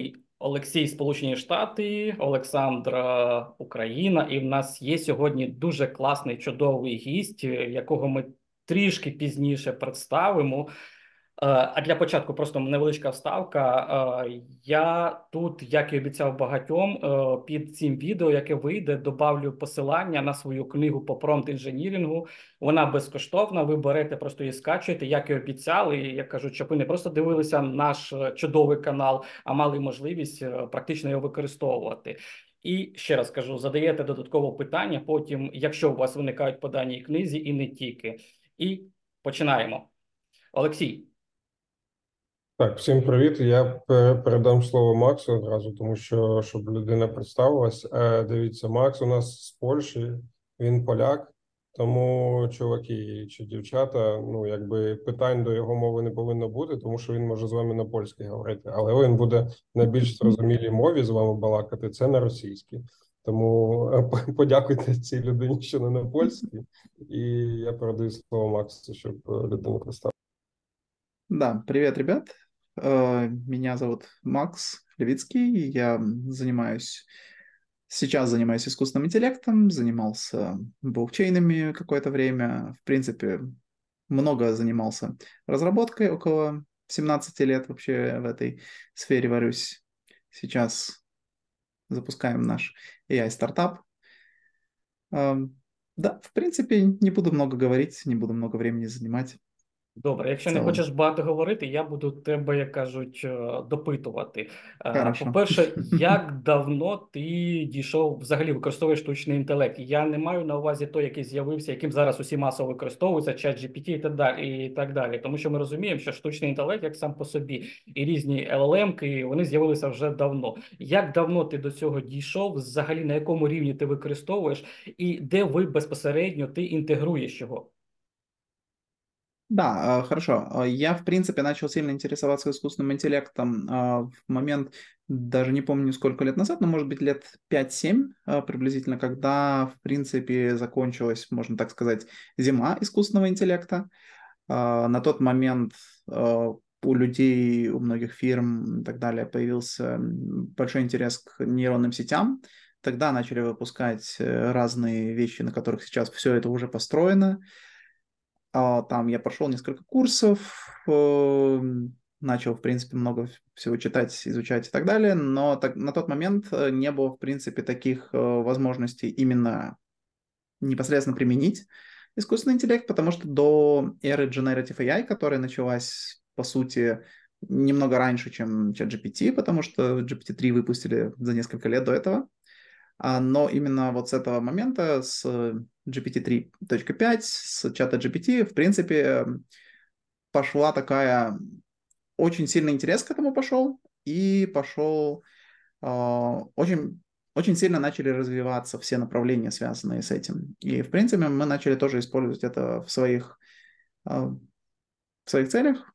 ми Олексій, Сполучені Штати, Олександра Україна, і в нас є сьогодні дуже класний чудовий гість, якого ми трішки пізніше представимо. Е, а для початку просто невеличка вставка. Е, я тут, як і обіцяв багатьом, е, під цим відео, яке вийде, добавлю посилання на свою книгу по промпт інженірінгу. Вона безкоштовна. Ви берете, просто її скачуєте, як і обіцяли. І я кажу, щоб ви не просто дивилися наш чудовий канал, а мали можливість практично його використовувати. І ще раз кажу: задаєте додаткове питання. Потім, якщо у вас виникають по даній книзі, і не тільки. І починаємо. Олексій. Так, всім привіт. Я передам слово Максу одразу, тому що щоб людина представилась. Е, дивіться, Макс у нас з Польщі, він поляк, тому чуваки чи дівчата, ну якби питань до його мови не повинно бути, тому що він може з вами на польській говорити, але він буде на більш зрозумілій мові з вами балакати. Це на російській. Тому е, подякуйте цій людині, що не на польській, і я передаю слово Максу, щоб е, людина представила. Да, привет, ребят. Э, меня зовут Макс Левицкий. Я занимаюсь сейчас занимаюсь искусственным интеллектом, занимался блокчейнами какое-то время. В принципе, много занимался разработкой, около 17 лет вообще в этой сфере варюсь. Сейчас запускаем наш AI-стартап. Эм, да, в принципе, не буду много говорить, не буду много времени занимать. Добре, якщо не хочеш багато говорити, я буду тебе, як кажуть, е, допитувати. Е, Хорошо. По-перше, як давно ти дійшов взагалі використовуєш штучний інтелект? Я не маю на увазі той, який з'явився, яким зараз усі масово використовуються, чат GPT і так далі, і так далі. Тому що ми розуміємо, що штучний інтелект, як сам по собі, і різні LLM, вони з'явилися вже давно. Як давно ти до цього дійшов? Взагалі на якому рівні ти використовуєш, і де ви безпосередньо ти інтегруєш його? Да, а, хорошо. А, я, в принципе, начал сильно интересоваться искусственным интеллектом а, в момент, даже не помню сколько лет назад, но, может быть, лет 5-7 приблизительно, когда, в принципе, закончилась, можно так сказать, зима искусственного интеллекта. На тот момент у людей, у многих фирм и так далее появился большой интерес к нейронным сетям. Тогда начали выпускать э, разные вещи, на которых сейчас все это уже построено. А, там я прошел несколько курсов, эм, начал, в принципе, много всего читать, изучать и так далее, но так, на тот момент э, не было, в принципе, таких э, возможностей именно непосредственно применить искусственный интеллект, потому что до эры Generative AI, которая началась, по сути, немного раньше, чем ChatGPT, потому что GPT-3 выпустили за несколько лет до этого, а, но именно вот с этого момента, с GPT 3.5, с чата GPT, в принципе, пошла такая... Очень сильный интерес к этому пошел, и пошел... Э, очень, очень сильно начали развиваться все направления, связанные с этим. И, в принципе, мы начали тоже использовать это в своих, э, в своих целях,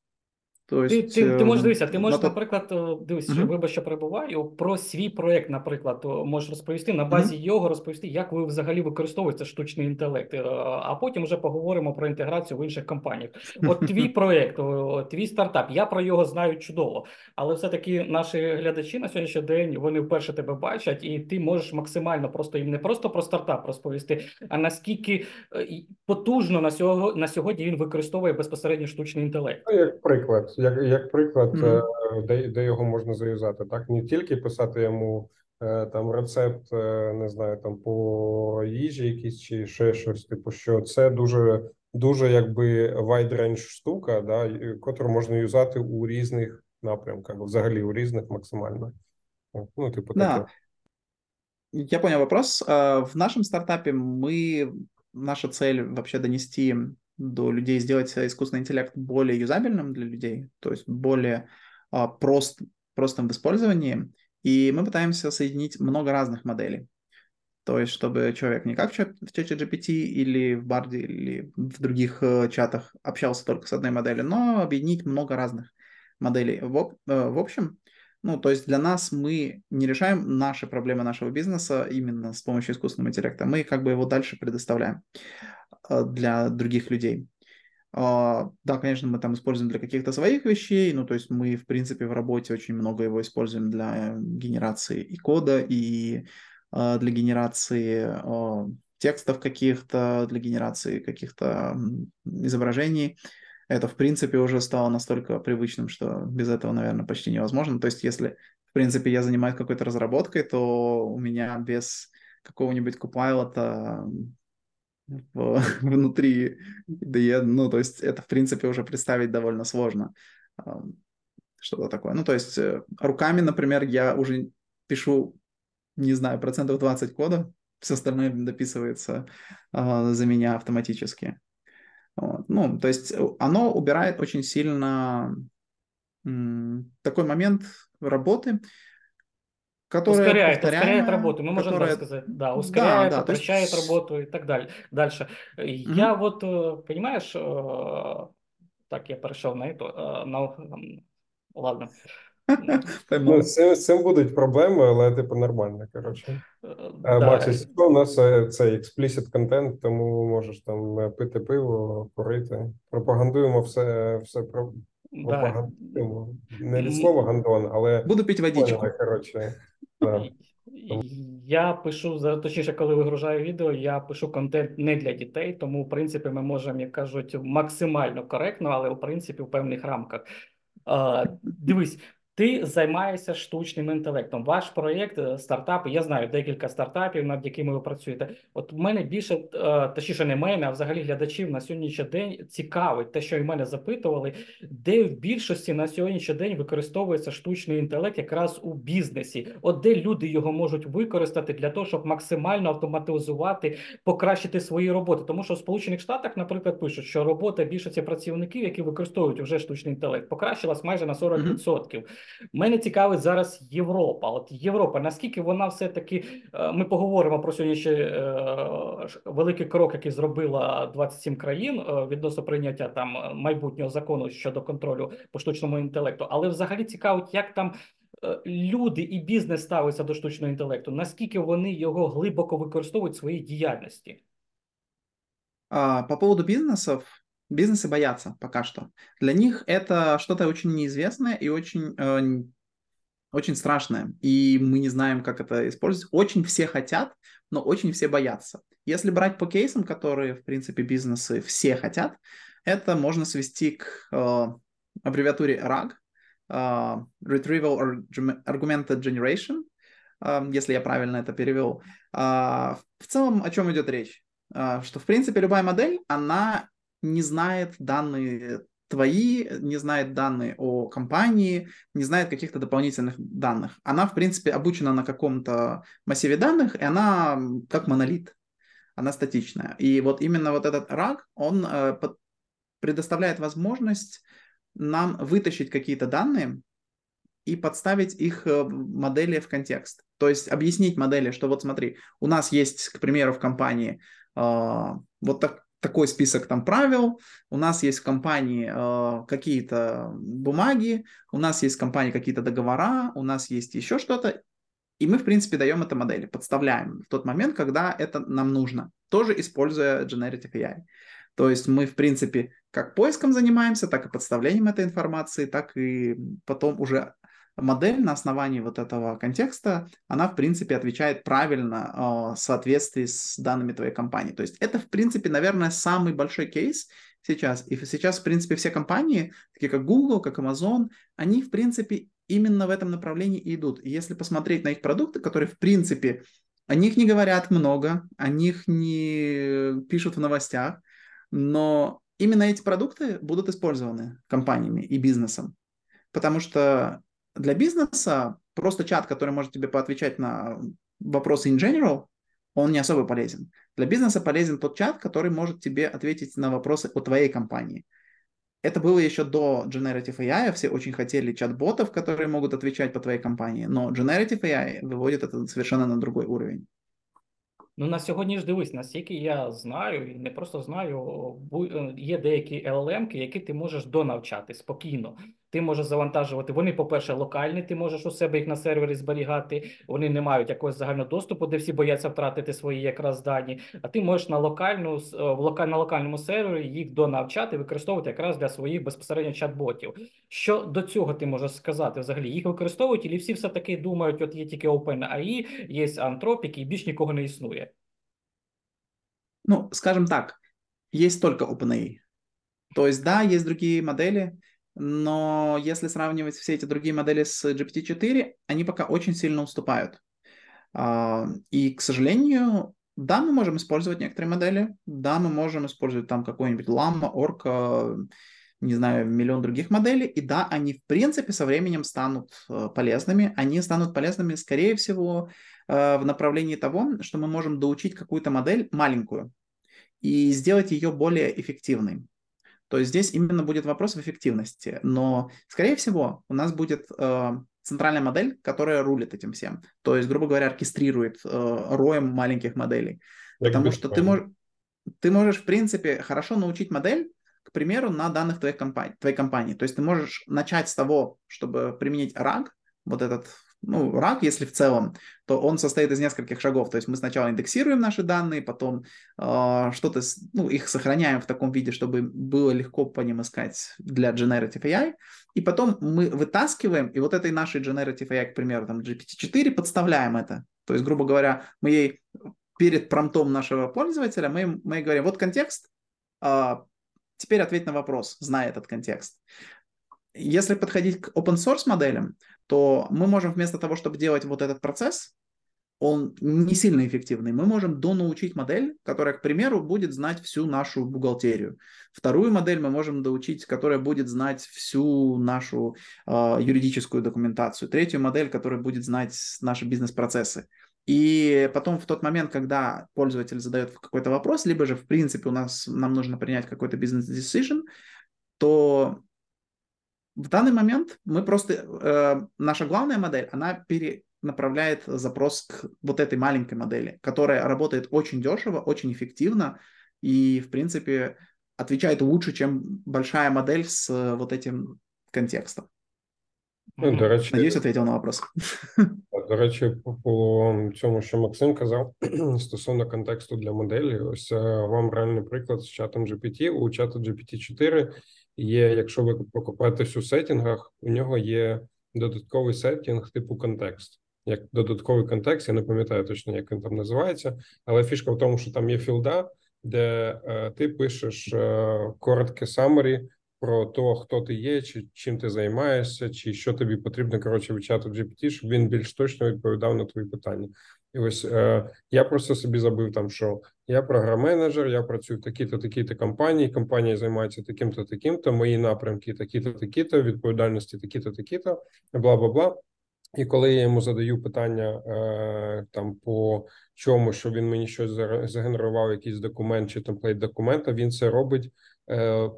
Тобто, ти ти, ти можеш дивитися, ти можеш, наприклад, дивись, uh-huh. вибач, що перебуваю, про свій проєкт, наприклад, можеш розповісти на базі його, розповісти, як ви взагалі використовуєте штучний інтелект, е, а потім вже поговоримо про інтеграцію в інших компаніях. От твій проєкт, твій стартап, я про його знаю чудово, але все-таки наші глядачі на сьогоднішній день вони вперше тебе бачать, і ти можеш максимально просто їм не просто про стартап розповісти, а наскільки е, потужно на сьогодні, він використовує безпосередньо штучний інтелект. Ну, як приклад як як приклад, mm -hmm. де де його можна зав'язати, так не тільки писати йому е, там рецепт, е, не знаю, там по їжі, якісь чи ще щось, типу, що це дуже дуже якби wide range штука, да, котру можна юзати у різних напрямках, взагалі у різних максимально. Ну, типу, да. таке. Я понял вопрос. В нашем стартапе мы наша цель вообще донести до людей, сделать искусственный интеллект более юзабельным для людей, то есть более а, прост, простым в использовании. И мы пытаемся соединить много разных моделей. То есть, чтобы человек не как в чате GPT или в Барде или в других э, чатах общался только с одной моделью, но объединить много разных моделей. В, э, в общем, ну, то есть для нас мы не решаем наши проблемы нашего бизнеса именно с помощью искусственного интеллекта. Мы как бы его дальше предоставляем э, для других людей. А, Да, конечно, мы там используем для каких-то своих вещей, ну, то есть мы, в принципе, в работе очень много его используем для генерации и кода, и а, для генерации текстов каких-то, для генерации каких-то изображений. Это, в принципе, уже стало настолько привычным, что без этого, наверное, почти невозможно. То есть если, в принципе, я занимаюсь какой-то разработкой, то у меня без какого-нибудь купайлота в- внутри IDE, ну, то есть это, в принципе, уже представить довольно сложно. Что-то такое. Ну, то есть э, руками, например, я уже пишу, не знаю, процентов 20 кода, все остальное дописывается а, за меня автоматически. Ну, то есть э, оно убирает очень сильно такой момент работы, который Ускоряет, ускоряет работу. Мы можем так которая- сказать. Да, Да, ускоряет, да, есть упрощает с- работу и так далі. Дальше. Я вот, э, понимаешь, э, так, я перейшов на это, на, ладно. Ну, з цим, будуть проблеми, але типу нормально. Коротше. Э, Макс, що, у нас е, цей explicit контент, тому можеш там е, пити пиво, курити. Пропагандуємо все, все про да. пропагандуємо. Не від слова гандон, але Буду пить водичку. коротше. Да. Я пишу за точніше, коли вигружаю відео, я пишу контент не для дітей, тому в принципі ми можемо, як кажуть, максимально коректно, але в принципі в певних рамках. А, дивись, ти займаєшся штучним інтелектом. Ваш проєкт е, стартапи, я знаю декілька стартапів, над якими ви працюєте. От в мене більше, е, точніше, не мене, а взагалі глядачів на сьогоднішній день цікавить те, що і мене запитували, де в більшості на сьогоднішній день використовується штучний інтелект якраз у бізнесі. От де люди його можуть використати для того, щоб максимально автоматизувати, покращити свої роботи. Тому що в Сполучених Штатах, наприклад, пишуть, що робота більшості працівників, які використовують вже штучний інтелект, покращилась майже на 40%. Мене цікавить зараз Європа. От Європа, наскільки вона все-таки е, ми поговоримо про сьогоднішній е, ш- великий крок, який зробила 27 країн е, відносно прийняття там е, майбутнього закону щодо контролю по штучному інтелекту. Але взагалі цікавить, як там е, люди і бізнес ставиться до штучного інтелекту, наскільки вони його глибоко використовують в своїй діяльності. А, По поводу бизнесов, бизнесы боятся пока что. Для них это что-то очень неизвестное и очень, э, очень страшное. И мы не знаем, как это использовать. Очень все хотят, но очень все боятся. Если брать по кейсам, которые, в принципе, бизнесы все хотят, это можно свести к э, аббревиатуре RAG, э, Retrieval Argu- Augmented Generation, э, если я правильно это перевел. А, В целом, о чем идет речь? А, Что, в принципе, любая модель, она не знает данные твои, не знает данные о компании, не знает каких-то дополнительных данных. Она, в принципе, обучена на каком-то массиве данных, и она как монолит, она статичная. И вот именно вот этот RAG, он э, предоставляет возможность нам вытащить какие-то данные и подставить их э, модели в контекст. То есть объяснить модели, что вот смотри, у нас есть, к примеру, в компании а, вот так, такой список там правил, у нас есть в компании а, какие-то бумаги, у нас есть в компании какие-то договора, у нас есть еще что-то, и мы, в принципе, даем это модели, подставляем в тот момент, когда это нам нужно, тоже используя Generative AI. То есть мы, в принципе, как поиском занимаемся, так и подставлением этой информации, так и потом уже модель на основании вот этого контекста, она, в принципе, отвечает правильно э, в соответствии с данными твоей компании. То есть это, в принципе, наверное, самый большой кейс сейчас. И сейчас, в принципе, все компании, такие как Google, как Amazon, они, в принципе, именно в этом направлении и идут. И если посмотреть на их продукты, которые, в принципе, о них не говорят много, о них не пишут в новостях, но именно эти продукты будут использованы компаниями и бизнесом. Потому что для бизнеса просто чат, который может тебе поотвечать на вопросы in general, он не особо полезен. Для бизнеса полезен тот чат, который может тебе ответить на вопросы о твоей компании. Это было еще до Generative AI, все очень хотели чат-ботов, которые могут отвечать по твоей компании, но Generative AI выводит это совершенно на другой уровень. Ну, на сьогодні ж дивись, наскільки я знаю, і не просто знаю, бу- е, є деякі LLM, які ти можеш донавчати спокійно. Ти можеш завантажувати. Вони, по-перше, локальні, ти можеш у себе їх на сервері зберігати. Вони не мають якогось загального доступу, де всі бояться втратити свої якраз дані. А ти можеш на локальну локаль, на локальному сервері їх донавчати, використовувати якраз для своїх безпосередньо чат-ботів. Що до цього ти можеш сказати? Взагалі їх використовують, і всі все таки думають, от є тільки OpenAI, є Anthropic, і більш нікого не існує. Ну, скажем так, есть только OpenAI. То есть, да, есть другие модели, но если сравнивать все эти другие модели с GPT-4, они пока очень сильно уступают. А, и, к сожалению, да, мы можем использовать некоторые модели, да, мы можем использовать там какой-нибудь Llama, Orca, не знаю, миллион других моделей, и да, они в принципе со временем станут э, полезными. Они станут полезными, скорее всего, э, в направлении того, что мы можем доучить какую-то модель маленькую и сделать ее более эффективной. То есть здесь именно будет вопрос в эффективности. Но, скорее всего, у нас будет э, центральная модель, которая рулит этим всем. То есть, грубо говоря, оркестрирует э, роем маленьких моделей. Потому что ты, мож, ты можешь, в принципе, хорошо научить модель, к примеру, на данных твоей компании, твоей компании. То есть ты можешь начать с того, чтобы применить RAG, вот этот ну, RAG, если в целом, то он состоит из нескольких шагов. То есть мы сначала индексируем наши данные, потом э, что-то, ну, их сохраняем в таком виде, чтобы было легко по ним искать для Generative AI, и потом мы вытаскиваем, и вот этой нашей Generative AI, к примеру, там GPT-4, подставляем это. То есть, грубо говоря, мы ей перед промтом нашего пользователя, мы, мы говорим, вот контекст, э, теперь ответь на вопрос, зная этот контекст. Если подходить к open source моделям, то мы можем вместо того, чтобы делать вот этот процесс, он не сильно эффективный. Мы можем донаучить модель, которая, к примеру, будет знать всю нашу бухгалтерию. Вторую модель мы можем доучить, которая будет знать всю нашу э, юридическую документацию. Третью модель, которая будет знать наши бизнес-процессы. И потом в тот момент, когда пользователь задает какой-то вопрос, либо же в принципе у нас нам нужно принять какой-то бизнес-decision, то в данный момент мы просто, э, наша главная модель, она перенаправляет запрос к вот этой маленькой модели, которая работает очень дешево, очень эффективно и, в принципе, отвечает лучше, чем большая модель с э, вот этим контекстом. Ну, до речі, Надіюсь, ответив на вопрос. До речі, по цьому, що Максим казав стосовно контексту для моделі, ось е, вам реальний приклад з чатом GPT. У чату GPT-4 є, якщо ви покопаєтесь у сетінгах, у нього є додатковий сеттінг типу контекст. Як додатковий контекст, я не пам'ятаю точно, як він там називається, але фішка в тому, що там є філда, де е, ти пишеш е, коротке summary про то, хто ти є, чи чим ти займаєшся, чи що тобі потрібно коротше в чату GPT, щоб він більш точно відповідав на твої питання. І ось е, я просто собі забив там, що я програм-менеджер, я працюю в такій-то такій-то компанії. Компанія займається таким-то, таким-то, мої напрямки такі-то, такі-то, відповідальності такі-то, такі-то, бла бла бла. І коли я йому задаю питання е, там по чому, що він мені щось загенерував, якийсь документ чи темплейт документа, він це робить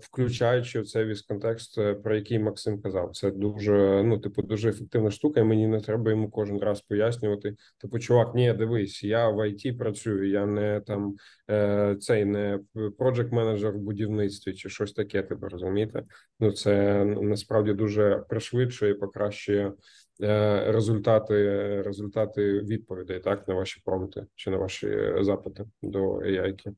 включаючи цей весь контекст, е, про який Максим казав, це дуже ну, типу, дуже ефективна штука. і Мені не треба йому кожен раз пояснювати. Типу, чувак, ні, дивись, я в ІТ працюю, я не там е, цей не проджект менеджер в будівництві чи щось таке. Типу, розумієте? Ну це насправді дуже пришвидшує і покращує результати результати відповідей так на ваші промти чи на ваші запити до AI.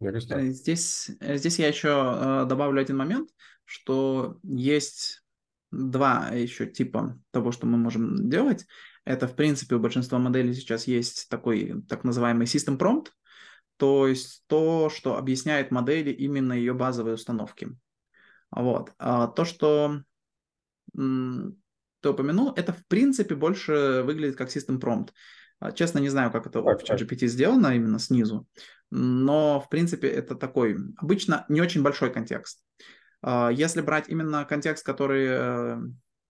Э, здесь, э, здесь я еще э, добавлю один момент, что есть два еще типа того, что мы можем делать. Это, в принципе, у большинства моделей сейчас есть такой так называемый system prompt, то есть то, что объясняет модели именно ее базовые установки. Вот. А то, что ты упомянул, это, в принципе, больше выглядит как system prompt. А, честно, не знаю, как это так, в ChatGPT сделано именно снизу, но, в принципе, это такой обычно не очень большой контекст. А, если брать именно контекст, который э,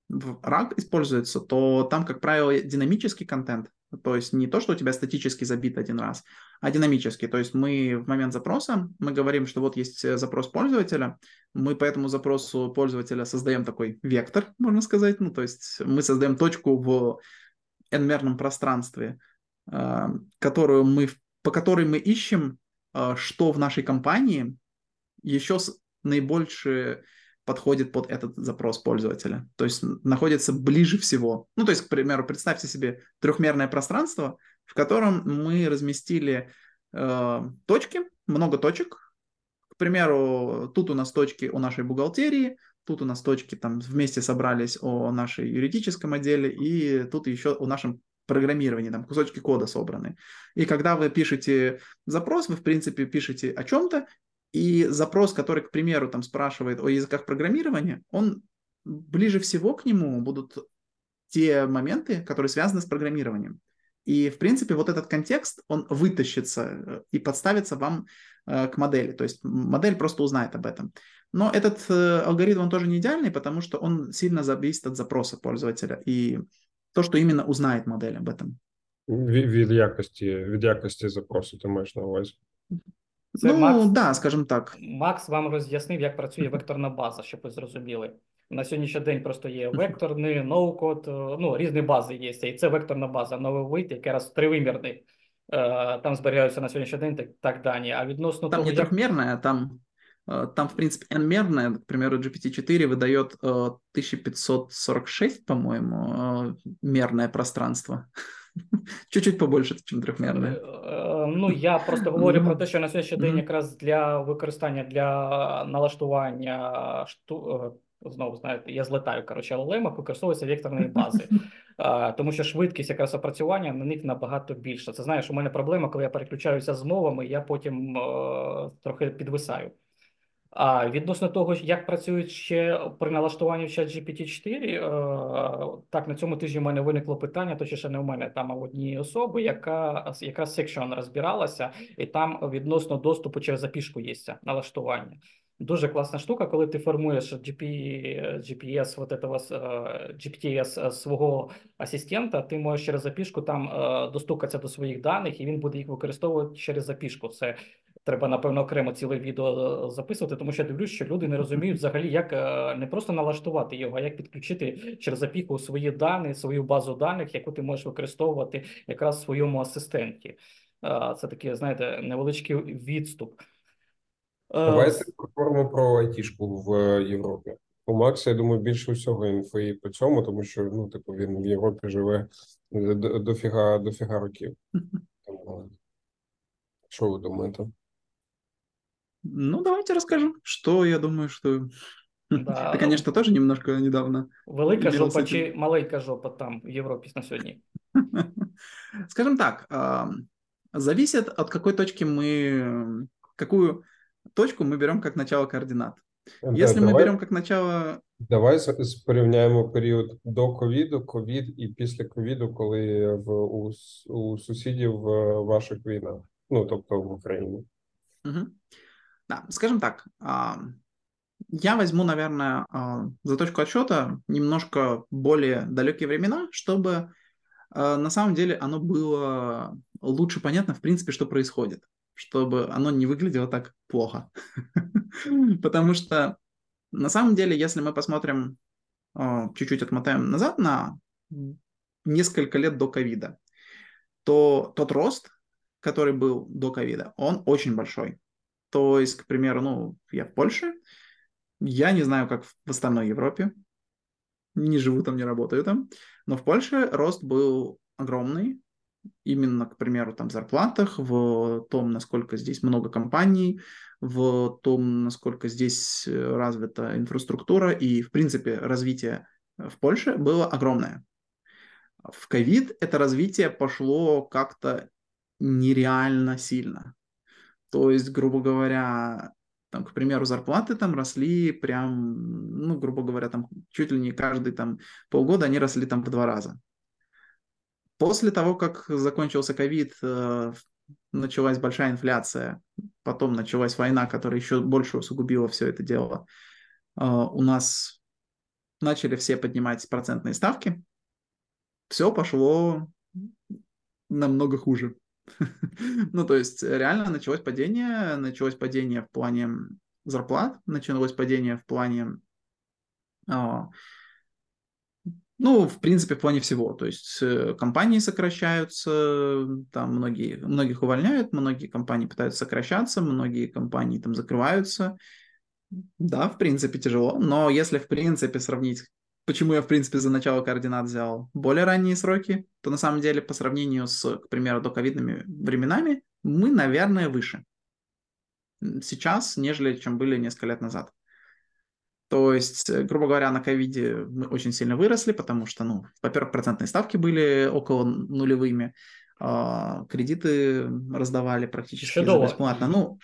в RAG используется, то там, как правило, динамический контент, то есть не то, что у тебя статически забит один раз, а динамический. То есть мы в момент запроса, мы говорим, что вот есть э, запрос пользователя, мы по этому запросу пользователя создаем такой вектор, можно сказать, ну то есть мы создаем точку в n-мерном пространстве, а, которую мы, по которой мы ищем, а, что в нашей компании еще наибольшие подходит под этот запрос пользователя. То есть находится ближе всего. Ну, то есть, к примеру, представьте себе трехмерное пространство, в котором мы разместили э, точки, много точек. К примеру, тут у нас точки у нашей бухгалтерии, тут у нас точки там вместе собрались о нашей юридическом отделе, и тут еще о нашем программировании, там кусочки кода собраны. И когда вы пишете запрос, вы, в принципе, пишете о чем-то, и запрос, который, к примеру, там спрашивает о языках программирования, он ближе всего к нему будут те моменты, которые связаны с программированием. И, в принципе, вот этот контекст, он вытащится э, и подставится вам э, к модели. То есть модель просто узнает об этом. Но этот э, алгоритм, он тоже не идеальный, потому что он сильно зависит от запроса пользователя. И то, что именно узнает модель об этом. Від, від якості, від якості запросу ти маєш на увазі. Це ну, Макс. да, скажем так. Макс вам роз'яснив, як працює векторна база, щоб ви зрозуміли. На сьогоднішній день просто є векторний, ноу-код, ну, різні бази є. І це векторна база, новий вид, який раз тривимірний. Е, Там зберігаються на сьогоднішній день так, так дані. А відносно Там того, не як... трехмерная, там, э, там, в принципе, n-мерная. К примеру, GPT-4 выдает э, 1546, по-моему, э, мерное пространство. Чуть-чуть побольше, чем трехмерное. Е, Ну, я просто говорю Ну, про те, що на сьогоднішній день мгм. якраз для використання, для налаштування шту... е, Знову знаєте, я злетаю, коротше, LLM використовуються векторні бази, Е, тому що швидкість якраз опрацювання на них набагато більша. Це знаєш, у мене проблема, коли я переключаюся з мовами, я потім е, трохи підвисаю. А відносно того, як працюють ще при налаштуванні в ChatGPT 4, е, так, на цьому тижні в мене виникло питання, точніше не у мене, там а в одній особи, яка якраз секшн розбиралася, і там відносно доступу через запішку є налаштування. Дуже класна штука, коли ти формуєш GP, GPS, вот этого, е, GPS свого асистента, ти можеш через запішку там е, достукатися до своїх даних, і він буде їх використовувати через запішку. Це Треба, напевно, окремо ціле відео е, записувати, тому що я дивлюсь, що люди не розуміють взагалі, як е, не просто налаштувати його, а як підключити через запіку свої дані, свою базу даних, яку ти можеш використовувати якраз в своєму асистенті. Е, Це такий, знаєте, невеличкий відступ. Давайте поговоримо про айтішку в Європі. У Макса, я думаю, більше всього інфи по цьому, тому що ну, типу, він в Європі живе до- дофіга, дофіга років. Що ви думаєте? Ну, давайте расскажу, что я думаю, что... Да. Ты, конечно, тоже немножко недавно Велика Іменно жопа з цим. чи маленька жопа там в Європі на сьогодні? Скажем так, а, зависит от какой точки мы, какую точку мы берем как начало координат. Если Да, мы давай, берем как начало, давай с- с- порівняємо період до ковіду, ковід і після ковіду, коли в у, с- у сусідів е, ваших війна, ну тобто в Україні. Мгм. да, скажем так, я возьму, наверное, а, за точку отсчета немножко более далекие времена, чтобы а, на самом деле оно было лучше понятно, в принципе, что происходит, чтобы оно не выглядело так плохо. Потому что на самом деле, если мы посмотрим, а, чуть-чуть отмотаем назад на несколько лет до ковида, то тот рост, который был до ковида, он очень большой. То есть, к примеру, ну, я в Польше, я не знаю, как в остальной Европе, не живу там, не работаю там, но в Польше рост был огромный, именно, к примеру, там зарплатах, в том, насколько здесь много компаний, в том, насколько здесь э, развита инфраструктура и, в принципе, развитие в Польше было огромное. В ковид это развитие пошло как-то нереально сильно. То есть, грубо говоря, там, к примеру, зарплаты там росли прям, ну, грубо говоря, там чуть ли не каждый там полгода они росли там в два раза. После того, как закончился ковид, э, началась большая инфляция, потом началась война, которая еще больше усугубила все это дело. Э, У нас начали все поднимать процентные ставки, все пошло намного хуже. Ну, то есть реально началось падение, началось падение в плане зарплат, началось падение в плане, а, ну, в принципе, в плане всего. То есть э, компании сокращаются, там многие, многих увольняют, многие компании пытаются сокращаться, многие компании там закрываются. Да, в принципе, тяжело, но если в принципе сравнить, почему я в принципе за начало координат взял более ранние сроки, то на самом деле по сравнению с, к примеру, доковидными временами, мы, наверное, выше сейчас, нежели чем были несколько лет назад. То есть, э, грубо говоря, на ковиде мы очень сильно выросли, потому что, ну, во-первых, процентные ставки были около нулевыми, а, кредиты раздавали практически бесплатно. Ну,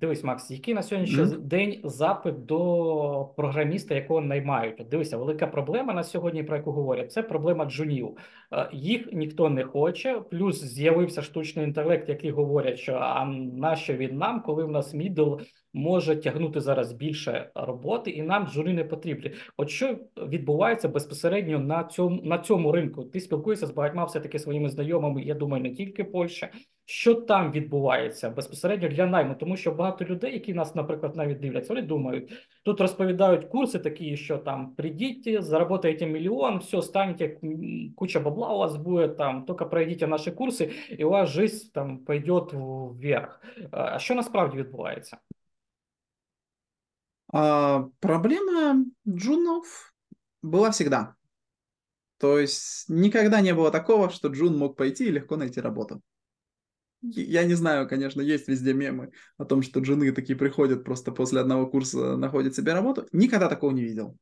Дивись, Макс, який на сьогоднішній Мгм. день запит до програміста, якого наймають? Дивися, велика проблема на сьогодні, про яку говорять, це проблема джунів. Е, Їх ніхто не хоче. Плюс з'явився штучний інтелект, який говорять, що а нащо він нам, коли в нас мідл може тягнути зараз більше роботи, і нам джуни не потрібні. От що відбувається безпосередньо на цьому на цьому ринку? Ти спілкуєшся з багатьма все-таки своїми знайомими, я думаю, не тільки Польща. Що там відбувається безпосередньо для найму? Тому що багато людей, які нас, наприклад, навіть дивляться, вони думають, тут розповідають курси такі, що там прийдіть, заработаєте мільйон, все, станете, куча бабла у вас буде, там, тільки пройдіть наші курси, і у вас жизнь там пойде вверх. А що насправді відбувається? А, проблема джунов была всегда. То есть никогда не было такого, что джун мог пойти и легко найти работу. Я не знаю, конечно, есть везде мемы о том, что джуны такие приходят просто после одного курса, находят себе работу. Никогда такого не видел.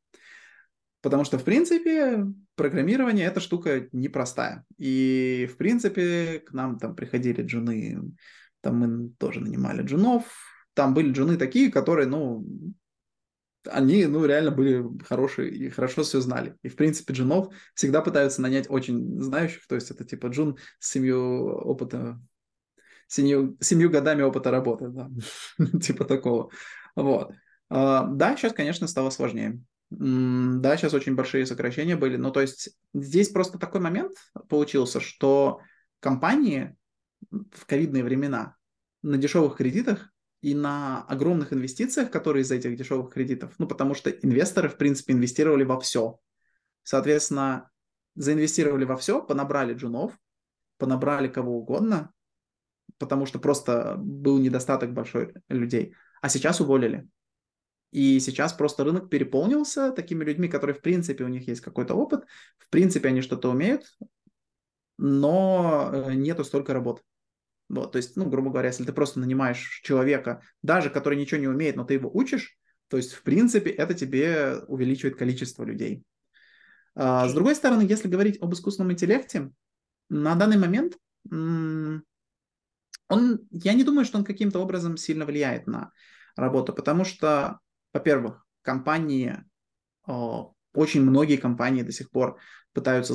Потому что, в принципе, программирование это штука непростая. И, в принципе, к нам там приходили джуны, там мы тоже нанимали джунов. Там были джуны такие, которые, ну, они, ну, реально были хорошие и хорошо все знали. И, в принципе, джунов всегда пытаются нанять очень знающих, то есть это типа джун с семью опыта, семью, семью годами опыта работы, да, типа такого. Вот. А, Да, сейчас, конечно, стало сложнее. Да, сейчас очень большие сокращения были. Ну, то есть здесь просто такой момент получился, что компании в ковидные времена на дешевых кредитах и на огромных инвестициях, которые из этих дешевых кредитов, ну, потому что инвесторы, в принципе, инвестировали во все. Соответственно, заинвестировали во все, понабрали джунов, понабрали кого угодно, потому что просто был недостаток большой людей, а сейчас уволили. И сейчас просто рынок переполнился такими людьми, которые, в принципе, у них есть какой-то опыт, в принципе, они что-то умеют, но э, нету столько работы. Вот, то есть, ну, грубо говоря, если ты просто нанимаешь человека, даже который ничего не умеет, но ты его учишь, то есть, в принципе, это тебе увеличивает количество людей. А, с другой стороны, если говорить об искусственном интеллекте, на данный момент он, я не думаю, что он каким-то образом сильно влияет на работу, потому что, во-первых, компании, о, очень многие компании до сих пор пытаются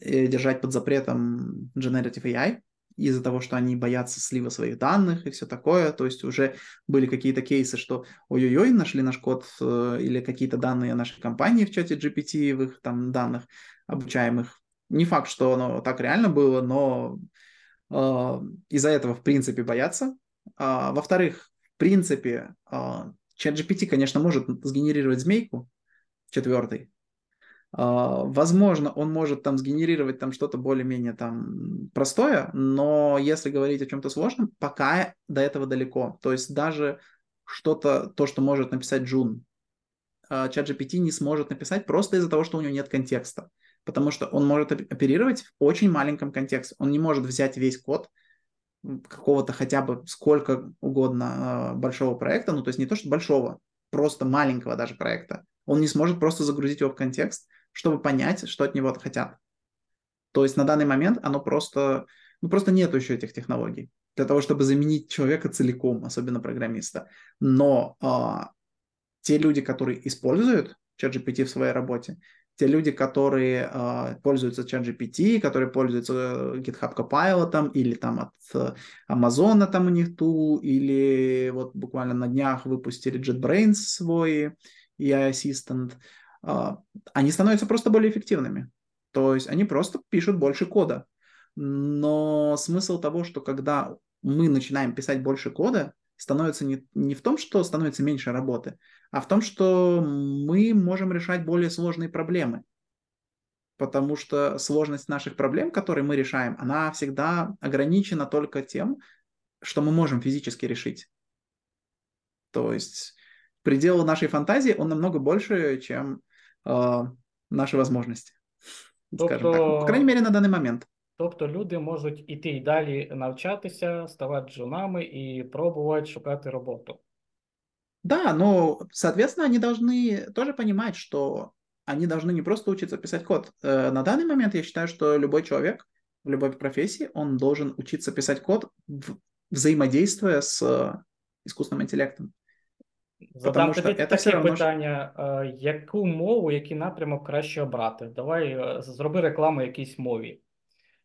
э, держать под запретом Generative AI из-за того, что они боятся слива своих данных и все такое. То есть уже были какие-то кейсы, что ой-ой-ой, нашли наш код э, или какие-то данные нашей компании в чате GPT, в их там данных обучаемых. Не факт, что оно так реально было, но э, из-за этого, в принципе, боятся. А, во-вторых, в принципе, а, чат GPT, конечно, может сгенерировать змейку четвертый, Возможно, он может там сгенерировать там что-то более-менее там простое, но если говорить о чем-то сложном, пока до этого далеко. То есть даже что-то, то, что может написать Джун, а, чат GPT не сможет написать просто из-за того, что у него нет контекста. Потому что он может оп- оперировать в очень маленьком контексте. Он не может взять весь код какого-то хотя бы сколько угодно а, большого проекта, ну то есть не то, что большого, просто маленького даже проекта. Он не сможет просто загрузить его в контекст, чтобы понять, что от него хотят. То есть на данный момент оно просто, ну просто нету еще этих технологий для того, чтобы заменить человека целиком, особенно программиста. Но а, те люди, которые используют ChatGPT в своей работе, те люди, которые а, пользуются ChatGPT, которые пользуются э, GitHub Copilot или там от э, Amazon там у них tool, или вот буквально на днях выпустили JetBrains свой AI Assistant, они становятся просто более эффективными. То есть они просто пишут больше кода. Но смысл того, что когда мы начинаем писать больше кода, становится не, не в том, что становится меньше работы, а в том, что мы можем решать более сложные проблемы. Потому что сложность наших проблем, которые мы решаем, она всегда ограничена только тем, что мы можем физически решить. То есть предел нашей фантазии, он намного больше, чем э, наши возможности. Скажем так. Тобто- По крайней мере, на данный момент. Тобто люди можуть іти й далі навчатися, ставати джунами і пробувати шукати роботу. Да, но, соответственно, они должны тоже понимать, что они должны не просто учиться писать код. Э, На данный момент я считаю, что любой человек в любой профессии, он должен учиться писать код, в- взаимодействуя с э, искусственным интеллектом. Задам Потому що тобі це таке все равно ж- питання: е, яку мову, який напрямок краще обрати? Давай е, зроби рекламу якійсь мові,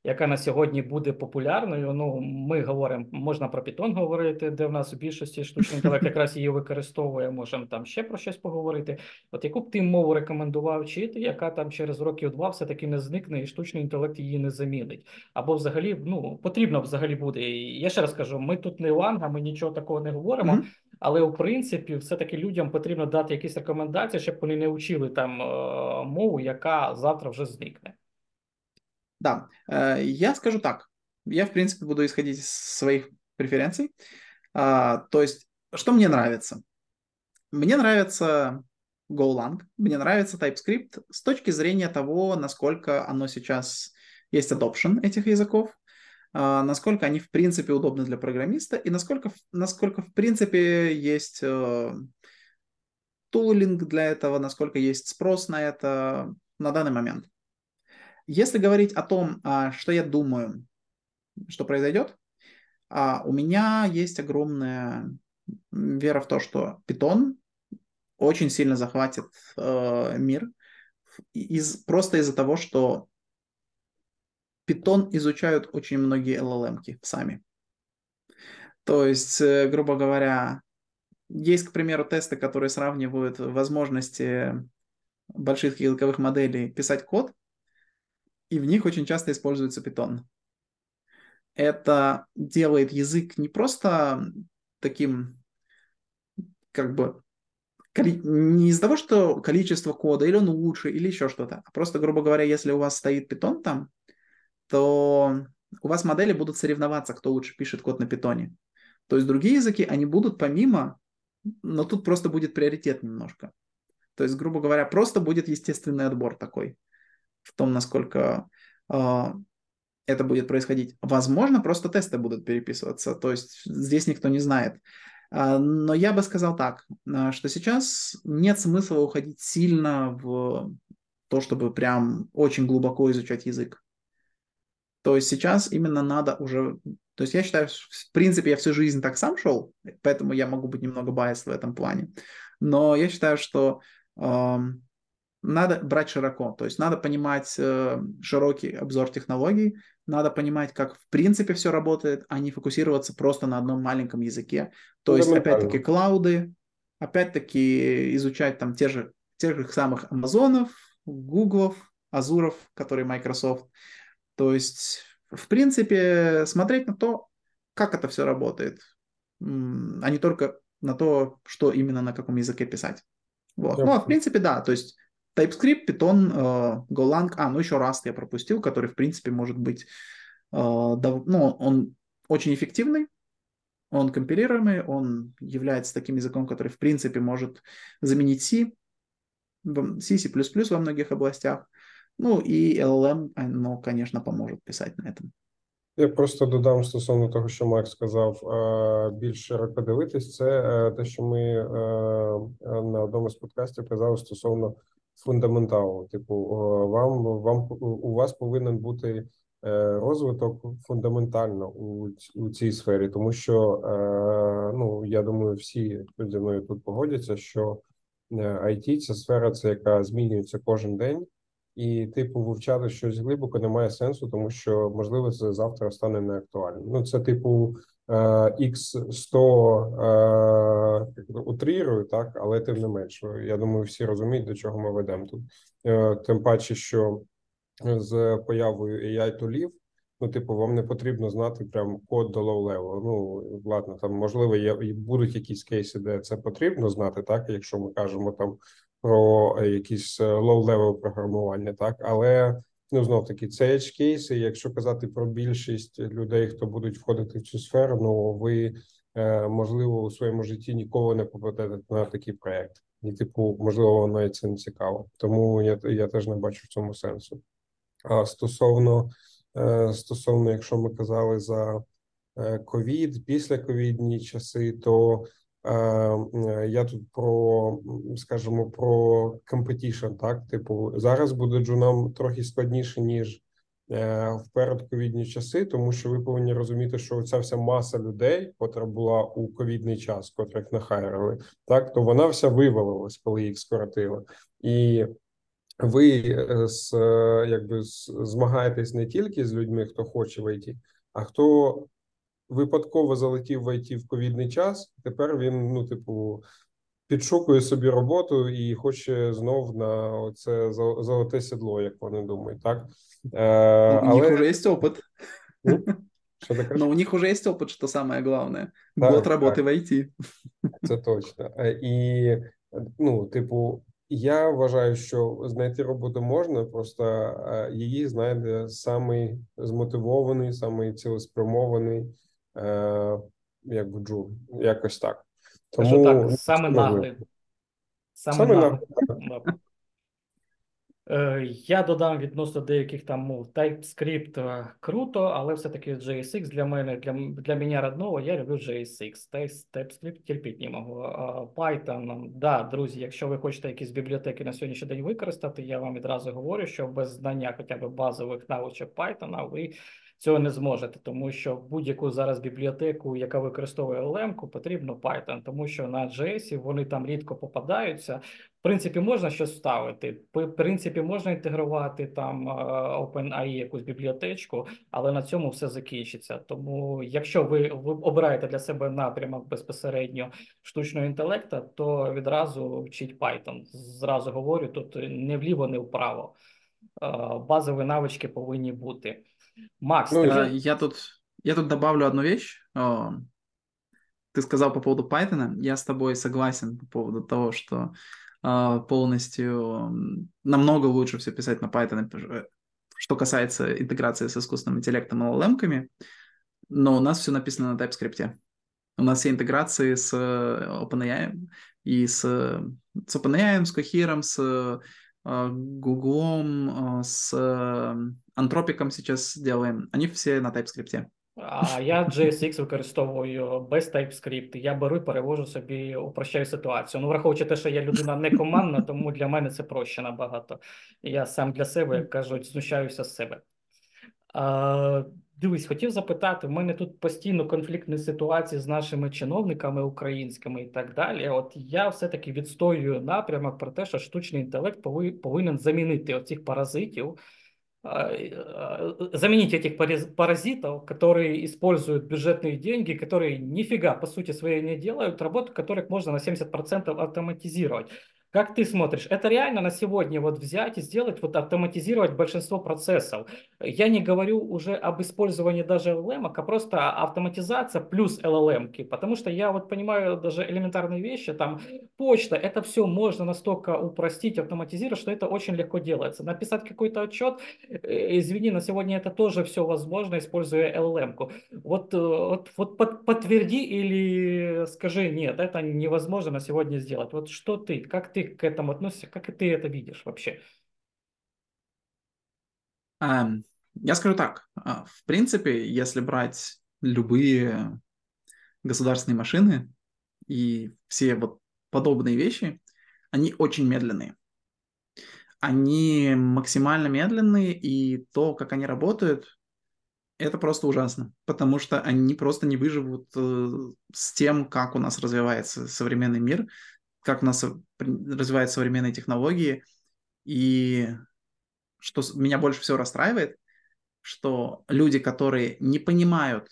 Яка на сьогодні буде популярною. Ну, ми говоримо, можна про Python говорити, де в нас у більшості штучний інтелект якраз її використовує. Можемо там ще про щось поговорити. От яку б ти мову рекомендував вчити, яка там через років два все-таки не зникне, і штучний інтелект її не замінить? Або взагалі, ну потрібно взагалі буде. І я ще раз кажу, ми тут не ланга, ми нічого такого не говоримо. Але у принципі, все-таки людям потрібно дати якісь рекомендації, щоб вони не вчили там е, мову, яка завтра вже зникне. Да, э, я скажу так. Я, в принципе, буду исходить из своих преференций. А, То есть, что мне нравится? Мне нравится Golang, мне нравится TypeScript с точки зрения того, насколько оно сейчас есть adoption этих языков, а, насколько они, в принципе, удобны для программиста и насколько, насколько в принципе, есть э, тулинг для этого, насколько есть спрос на это на данный момент. Если говорить о том, а, что я думаю, что произойдет, а, у меня есть огромная вера в то, что Python очень сильно захватит э, мир из, просто из-за того, что Python изучают очень многие LLM-ки сами. То есть, э, грубо говоря, есть, к примеру, тесты, которые сравнивают возможности больших языковых моделей писать код, и в них очень часто используется Python. Это делает язык не просто таким, как бы, не из-за того, что количество кода, или он лучше, или еще что-то, а просто, грубо говоря, если у вас стоит Python там, то у вас модели будут соревноваться, кто лучше пишет код на питоне. То есть другие языки, они будут помимо, но тут просто будет приоритет немножко. То есть, грубо говоря, просто будет естественный отбор такой в том, насколько а, это будет происходить. Возможно, просто тесты будут переписываться. То есть здесь никто не знает. А, Но я бы сказал так, а, что сейчас нет смысла уходить сильно в то, чтобы прям очень глубоко изучать язык. То есть сейчас именно надо уже... То есть я считаю, в принципе, я всю жизнь так сам шел, поэтому я могу быть немного байс в этом плане. Но я считаю, что эм, надо брать широко. То есть надо понимать э, широкий обзор технологий, надо понимать, как в принципе все работает, а не фокусироваться просто на одном маленьком языке. То есть, опять-таки, клауды, опять-таки изучать там те же, тех же самых Амазонов, Гуглов, Азуров, которые Microsoft. То есть, в принципе, смотреть на то, как это все работает, а не только на то, что именно на каком языке писать. Вот. Я Ну, а в принципе, да, то есть TypeScript, Python, э, Golang, а, ну еще Rust я пропустил, который, в принципе, может быть, э, ну, он очень эффективный, он компилируемый, он является таким языком, который, в принципе, может заменить C, C, C++ во многих областях. Ну и LLM, оно, конечно, поможет писать на этом. Я просто додам стосовно того, що Макс сказав, е, більш широко дивитись, це те, що ми на одному з подкастів казали стосовно фундаменталу. Типу, е, вам вам у вас повинен бути е, розвиток фундаментально у, у цій сфері, тому що е, ну я думаю, всі зі мною тут погодяться, що IT – це сфера, це яка змінюється кожен день. І, типу, вивчати щось глибоко немає сенсу, тому що можливо це завтра стане неактуальним. Ну, це типу x 100 е, утрірую, так, але тим не менш, я думаю, всі розуміють, до чого ми ведемо тут. Е, Тим паче, що з появою AI тулів, ну, типу, вам не потрібно знати прям код до level. Ну, ладно, там можливо є будуть якісь кейси, де це потрібно знати, так, якщо ми кажемо там про е, якісь low-level програмування, так але ну знов таки це edge кейси. Якщо казати про більшість людей, хто будуть входити в цю сферу, ну ви е, можливо, у своєму житті ніколи не попадете на такий проект. І, типу, можливо, вам навіть це не цікаво. Тому я, я теж не бачу в цьому сенсу. А стосовно, е, стосовно, якщо ми казали за е, ковід, після ковідні часи, то я тут про, скажімо, про competition, так, типу, зараз буде джунам трохи складніше, ніж е, в передковідні часи, тому що ви повинні розуміти, що ця вся маса людей, котра була у ковідний час, котрих нахайрили, так, то вона вся вивалилась, коли їх скоротили. І ви е, з е, якби змагаєтесь не тільки з людьми, хто хоче в ІТ, а хто випадково залетів в ІТ в ковідний час. Тепер він, ну, типу, підшукує собі роботу і хоче знов на це золоте сідло, як вони думають, так? Е, Ну, У них але уже есть опыт. Ну, що ти кажеш? Но у них уже есть опыт, что самое главное. Так, Год работы так. в IT. Це точно. Е, І ну, типу, я вважаю, що знайти роботу можна, просто е, її знайде самий змотивований, самий цілеспрямований, е, якби джун, якось так. Тому так, ну, саме наглий. Саме Саме наглий. наглий, Е, Я додам відносно деяких там мов TypeScript е, круто, але все-таки JSX для мене, для, для мене родного, я люблю JSX. Type- TypeScript терпіть не можу. А Python, да, друзі, якщо ви хочете якісь бібліотеки на сьогоднішній день використати, я вам відразу говорю, що без знання хоча б базових навичок Python ви цього не зможете, тому що будь-яку зараз бібліотеку, яка використовує LLM, потрібно Python, тому що на JS вони там рідко попадаються. В принципі, можна щось вставити. В принципі, можна інтегрувати там е, OpenAI якусь бібліотечку, але на цьому все закінчиться. Тому, якщо ви, ви обираєте для себе напрямок безпосередньо штучного інтелекту, то відразу вчіть Python. Зразу говорю, тут не вліво, не вправо. Е, Базові навички повинні бути. Макс, Ну, А, Я тут, я тут добавлю одну вещь. Ты сказал по поводу Python. Я с тобой согласен по поводу того, что а, полностью намного лучше все писать на Python, э, что касается интеграции с искусственным интеллектом и LLM-ками. Но у нас все написано на TypeScript. У нас все интеграции с э, OpenAI и с, с OpenAI, с Cohere, с э, Google, э, с э, Anthropic сейчас делаем. Они все на TypeScript. А я JSX використовую без TypeScript. Я беру і перевожу собі, упрощаю ситуацію. Ну, враховуючи те, що я людина не командна, тому для мене це проще набагато. Я сам для себе, як кажуть, знущаюся з себе. А, дивись, хотів запитати, в мене тут постійно конфліктні ситуації з нашими чиновниками українськими і так далі. От я все-таки відстоюю напрямок про те, що штучний інтелект пови- повинен замінити оцих паразитів, а, э, заменить этих параз- паразитов, которые используют бюджетные деньги, которые нифига по сути своей не делают, работу которых можно на 70% автоматизировать. Как ты смотришь, это реально на сегодня вот взять и сделать, вот автоматизировать большинство процессов? Я не говорю уже об использовании даже LLM, а просто автоматизация плюс LLM, потому что я вот понимаю даже элементарные вещи, там почта, это все можно настолько упростить, автоматизировать, что это очень легко делается. Написать какой-то отчет, э, извини, на сегодня это тоже все возможно, используя LLM-ку. Вот, э, вот, вот под- подтверди или скажи, нет, это невозможно на сегодня сделать. Вот что ты, как ты к этому относишься, как ты это видишь вообще? Эм, Я скажу так. а, В принципе, если брать любые государственные машины и все вот подобные вещи, они очень медленные. Они максимально медленные, и то, как они работают, это просто ужасно, потому что они просто не выживут э, с тем, как у нас развивается современный мир, как у нас развиваются современные технологии. И что меня больше всего расстраивает, что люди, которые не понимают,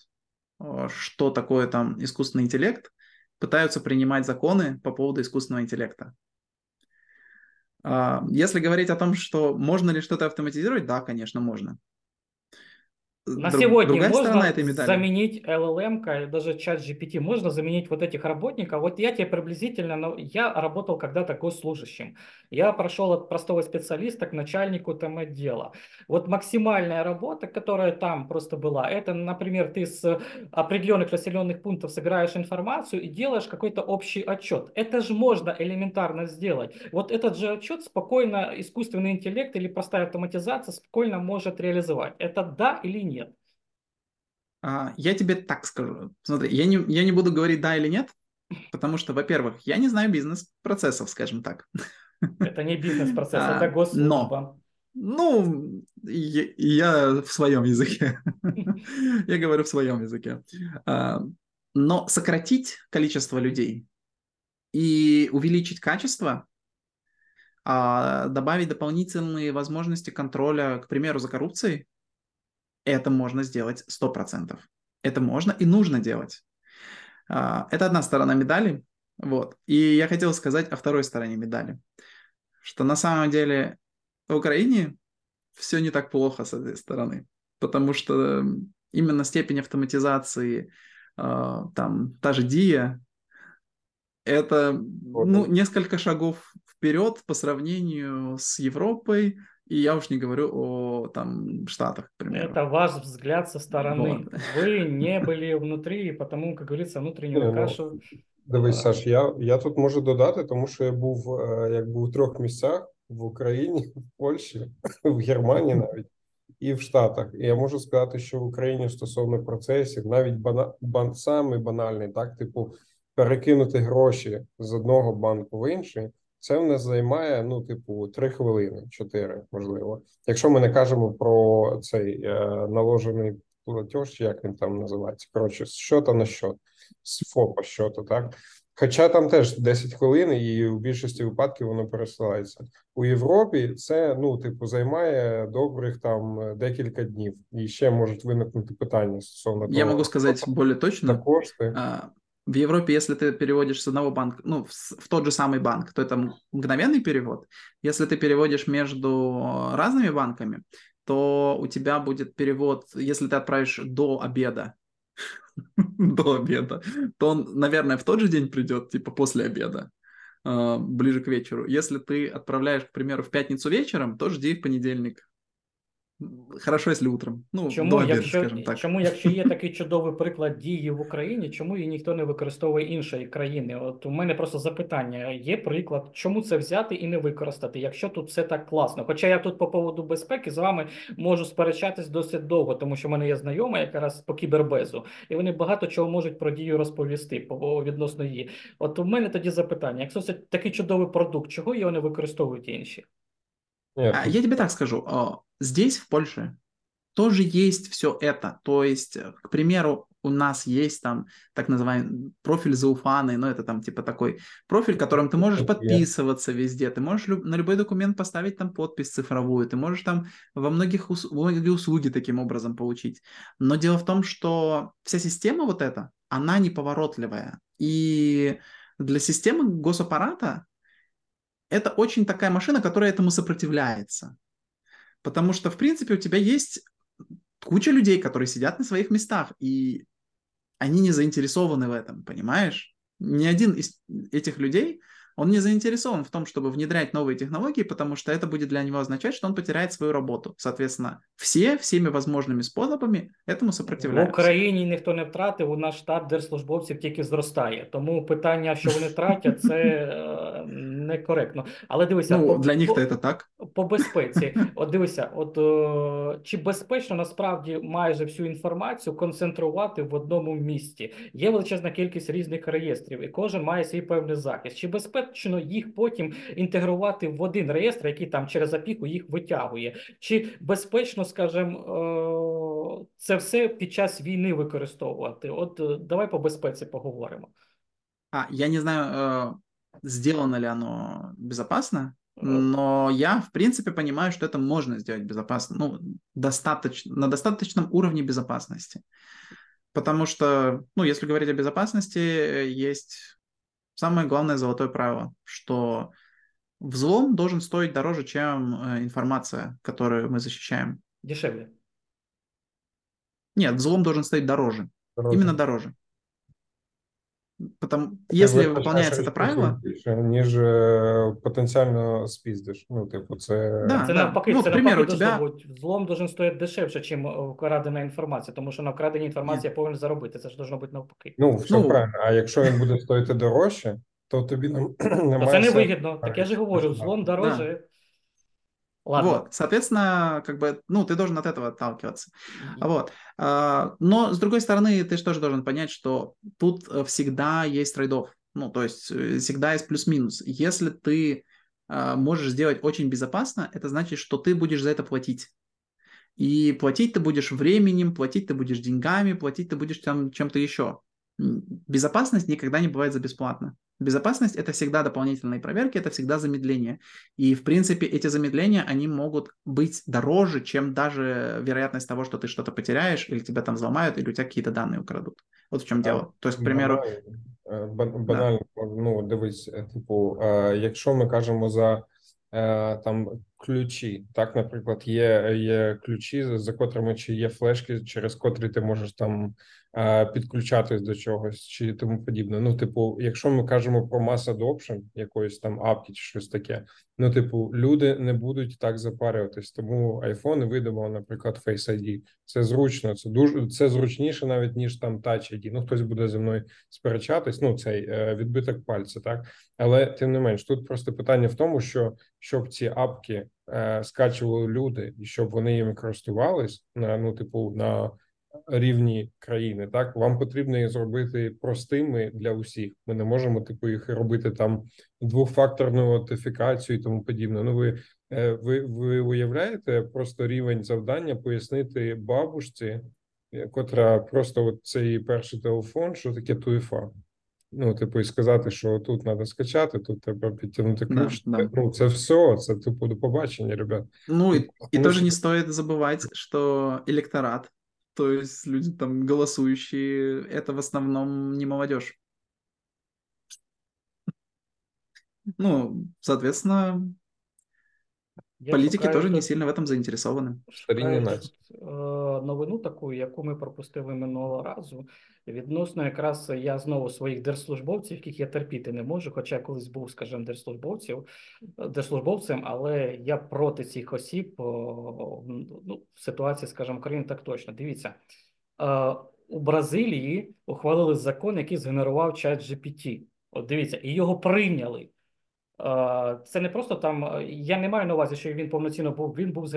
э, что такое там искусственный интеллект, пытаются принимать законы по поводу искусственного интеллекта. А, Если говорить о том, что можно ли что-то автоматизировать, да, конечно, можно. На друг- сегодня можно этой медали. заменить LLM, даже чат GPT, можно заменить вот этих работников. Вот я тебе приблизительно, но я работал когда-то госслужащим. Я прошел от простого специалиста к начальнику там отдела. Вот максимальная работа, которая там просто была, это, например, ты с определенных населенных пунктов собираешь информацию и делаешь какой-то общий отчет. Это же можно элементарно сделать. Вот этот же отчет спокойно искусственный интеллект или простая автоматизация спокойно может реализовать. Это да или нет? А, Я тебе так скажу. Смотри, я не, я не буду говорить да или нет, потому что, во-первых, я не знаю бизнес-процессов, скажем так. Это не бизнес-процесс, А, это госслужба. Ну, я, я в своем языке. Я говорю в своем языке. А, Но сократить количество людей и увеличить качество, а, добавить дополнительные возможности контроля, к примеру, за коррупцией, это можно сделать 100%. Это можно и нужно делать. А, Это одна сторона медали. Вот. И я хотел сказать о второй стороне медали. Что на самом деле в Украине все не так плохо с этой стороны. Потому что именно степень автоматизации, а, там, та же Дия, это ну, Вот. несколько шагов вперед по сравнению с Европой, и я уж не говорю о там Штатах, к примеру. Это ваш взгляд со стороны. Вот. Вы не были внутрі, і потому, как говорится, внутреннюю Ні, ну, кашу. Дивись, А. Саш, я, я тут можу додати, тому що я був е, якби у трьох місцях в Україні, в Польщі, в Германії навіть і в Штатах. І я можу сказати, що в Україні стосовно процесів, навіть бана, бан, самий банальний, так, типу, перекинути гроші з одного банку в інший, це в нас займає, ну, типу, три хвилини, чотири, можливо. Якщо ми не кажемо про цей е, наложений платеж, як він там називається, коротше, з щота на щот, з ФОПа щота, так? Хоча там теж 10 хвилин, і у більшості випадків воно пересилається. У Європі це, ну, типу, займає добрих там е, декілька днів. І ще можуть виникнути питання стосовно того, Я що более це точно. кошти. В Европе, если ты переводишь с одного банка, ну, в, в тот же самый банк, то это мгновенный перевод. Если ты переводишь между разными банками, то у тебя будет перевод, если ты отправишь до обеда, до обеда, то он, наверное, в тот же день придет, типа после обеда, а, ближе к вечеру. Если ты отправляешь, к примеру, в пятницу вечером, то жди в понедельник. Хорошо, если утром. Ну, до Чому, обеда, якщо, скажем так. чому, якщо є такий чудовий приклад дії в Україні, чому її ніхто не використовує іншої країни? От у мене просто запитання: є приклад, чому це взяти і не використати, якщо тут все так класно? Хоча я тут по поводу безпеки з вами можу сперечатись досить довго, тому що в мене є знайома якраз по кібербезу, і вони багато чого можуть про дію розповісти по відносно її. От у мене тоді запитання: якщо це такий чудовий продукт, чого його не використовують інші? Я тебе так скажу. Здесь, в Польше, тоже есть все это. То есть, э, к примеру, у нас есть там так называемый профиль зауфаны, ну это там типа такой профиль, которым ты можешь подписываться везде, ты можешь люб- на любой документ поставить там подпись цифровую, ты можешь там во многих ус- многие услуги таким образом получить. Но дело в том, что вся система вот эта, она неповоротливая. И для системы госаппарата это очень такая машина, которая этому сопротивляется. Потому что, в принципе, у тебя есть куча людей, которые сидят на своих местах, и они не заинтересованы в этом, понимаешь? Ни один из этих людей, он не заинтересован в том, чтобы внедрять новые технологии, потому что это будет для него означать, что он потеряет свою работу. Соответственно, все всеми возможными способами этому В сопротивляются. Україні ніхто не втратив, у нас штат держслужбовців тільки зростає. Тому питання, що вони тратять, це е, некоректно. Але дивися, Ну, по, для по, них-то это так. по безпеці. От дивися, от е, чи безпечно насправді майже всю інформацію концентрувати в одному місці? Є величезна кількість різних реєстрів, і кожен має свій певний захист. Чи безпечно їх потім інтегрувати в один реєстр, який там через опіку їх витягує? Чи безпечно, скажімо, е, це все під час війни використовувати? От е, давай по безпеці поговоримо. А, я не знаю, э, сделано ли оно безопасно, Е, но я, в принципе, понимаю, что это можно сделать безопасно, ну, достаточно, на достаточном уровне безопасности. Потому что, ну, если говорить о безопасности, э, есть самое главное золотое правило, что взлом должен стоить дороже, чем э, информация, которую мы защищаем. Дешевле. Нет, взлом должен стоить дороже. Дороже. Именно дороже. Потому, если это ресурсів правило, більше, ніж потенціально спіздиш. Ну, типу, це Да. Це навпаки, Ну, це примеру, навпаки у тебя- должно бути. Взлом должен стоїти дешевше, ніж вкрадена інформація, тому що на вкраденій інформації я повинен заробити. Це ж должно бути навпаки. ну, все Ну, правильно. А якщо він буде стоїти дорожче, то тобі нам немає. Це не сенсу. вигідно. Так я ж і говорю, Так. взлом дороже. Ладно. вот, соответственно, как бы, ну, ты должен от этого отталкиваться. Вот. А, Но, с другой стороны, ты же тоже должен понять, что тут э, всегда есть трейдов. Ну, то есть э, всегда есть плюс-минус. Если ты а, можешь сделать очень безопасно, это значит, что ты будешь за это платить. И платить ты будешь временем, платить ты будешь деньгами, платить ты будешь там чем-то еще. Безопасность никогда не бывает за бесплатно. Безопасность – это всегда дополнительные проверки, это всегда замедление. И, в принципе, эти замедления, они могут быть дороже, чем даже вероятность того, что ты что-то потеряешь, или тебя там взломают, или у тебя какие-то данные украдут. Вот в чем Да. дело. То есть, к примеру, Банально, е, ба- банально, ну дивись, е, типу, е, якщо ми кажемо за е, там ключі, так, наприклад, є, є ключі, за- за котрими чи є флешки, через котрі ти можеш там е, підключатись до чогось чи тому подібне. Ну, типу, якщо ми кажемо про mass adoption якоїсь там апки чи щось таке, ну, типу, люди не будуть так запарюватись, тому iPhone видумав, наприклад, Face ID. Це зручно, це дуже це зручніше навіть ніж там Touch ID. Ну, хтось буде зі мною сперечатись. Ну, цей е, відбиток пальця, так але тим не менш, тут просто питання в тому, що щоб ці апки е, скачували люди і щоб вони їм користувались на ну, типу, на рівні країни, так вам потрібно їх зробити простими для усіх. Ми не можемо типу їх робити там двохфакторну аутентифікацію і тому подібне. Ну ви, е, ви, ви уявляєте просто рівень завдання пояснити бабушці, е, котра просто от цей перший телефон, що таке туєфа. Ну, типу, і сказати, що тут треба скачати, тут треба підтягнути Да, ключ. да. Ну, це все, це типу до побачення, ребят. ну и, и Потому тоже не стоит забывать, что электорат, то есть люди там голосующие, это в основном не молодежь. Ну, соответственно, Я политики шукаю тоже не тут- сильно в этом заинтересованы. Старіння Шукаю нації. тут, е, новину таку, яку ми пропустили минулого разу. Відносно якраз я знову своїх держслужбовців, яких я терпіти не можу, хоча я колись був, скажімо, держслужбовців, держслужбовцем, але я проти цих осіб ну, в ситуації, скажімо, України так точно. Дивіться, е, у Бразилії ухвалили закон, який згенерував чат GPT. От дивіться, і його прийняли. Е, Це не просто там. е, Я не маю на увазі, що він повноцінно був. Він був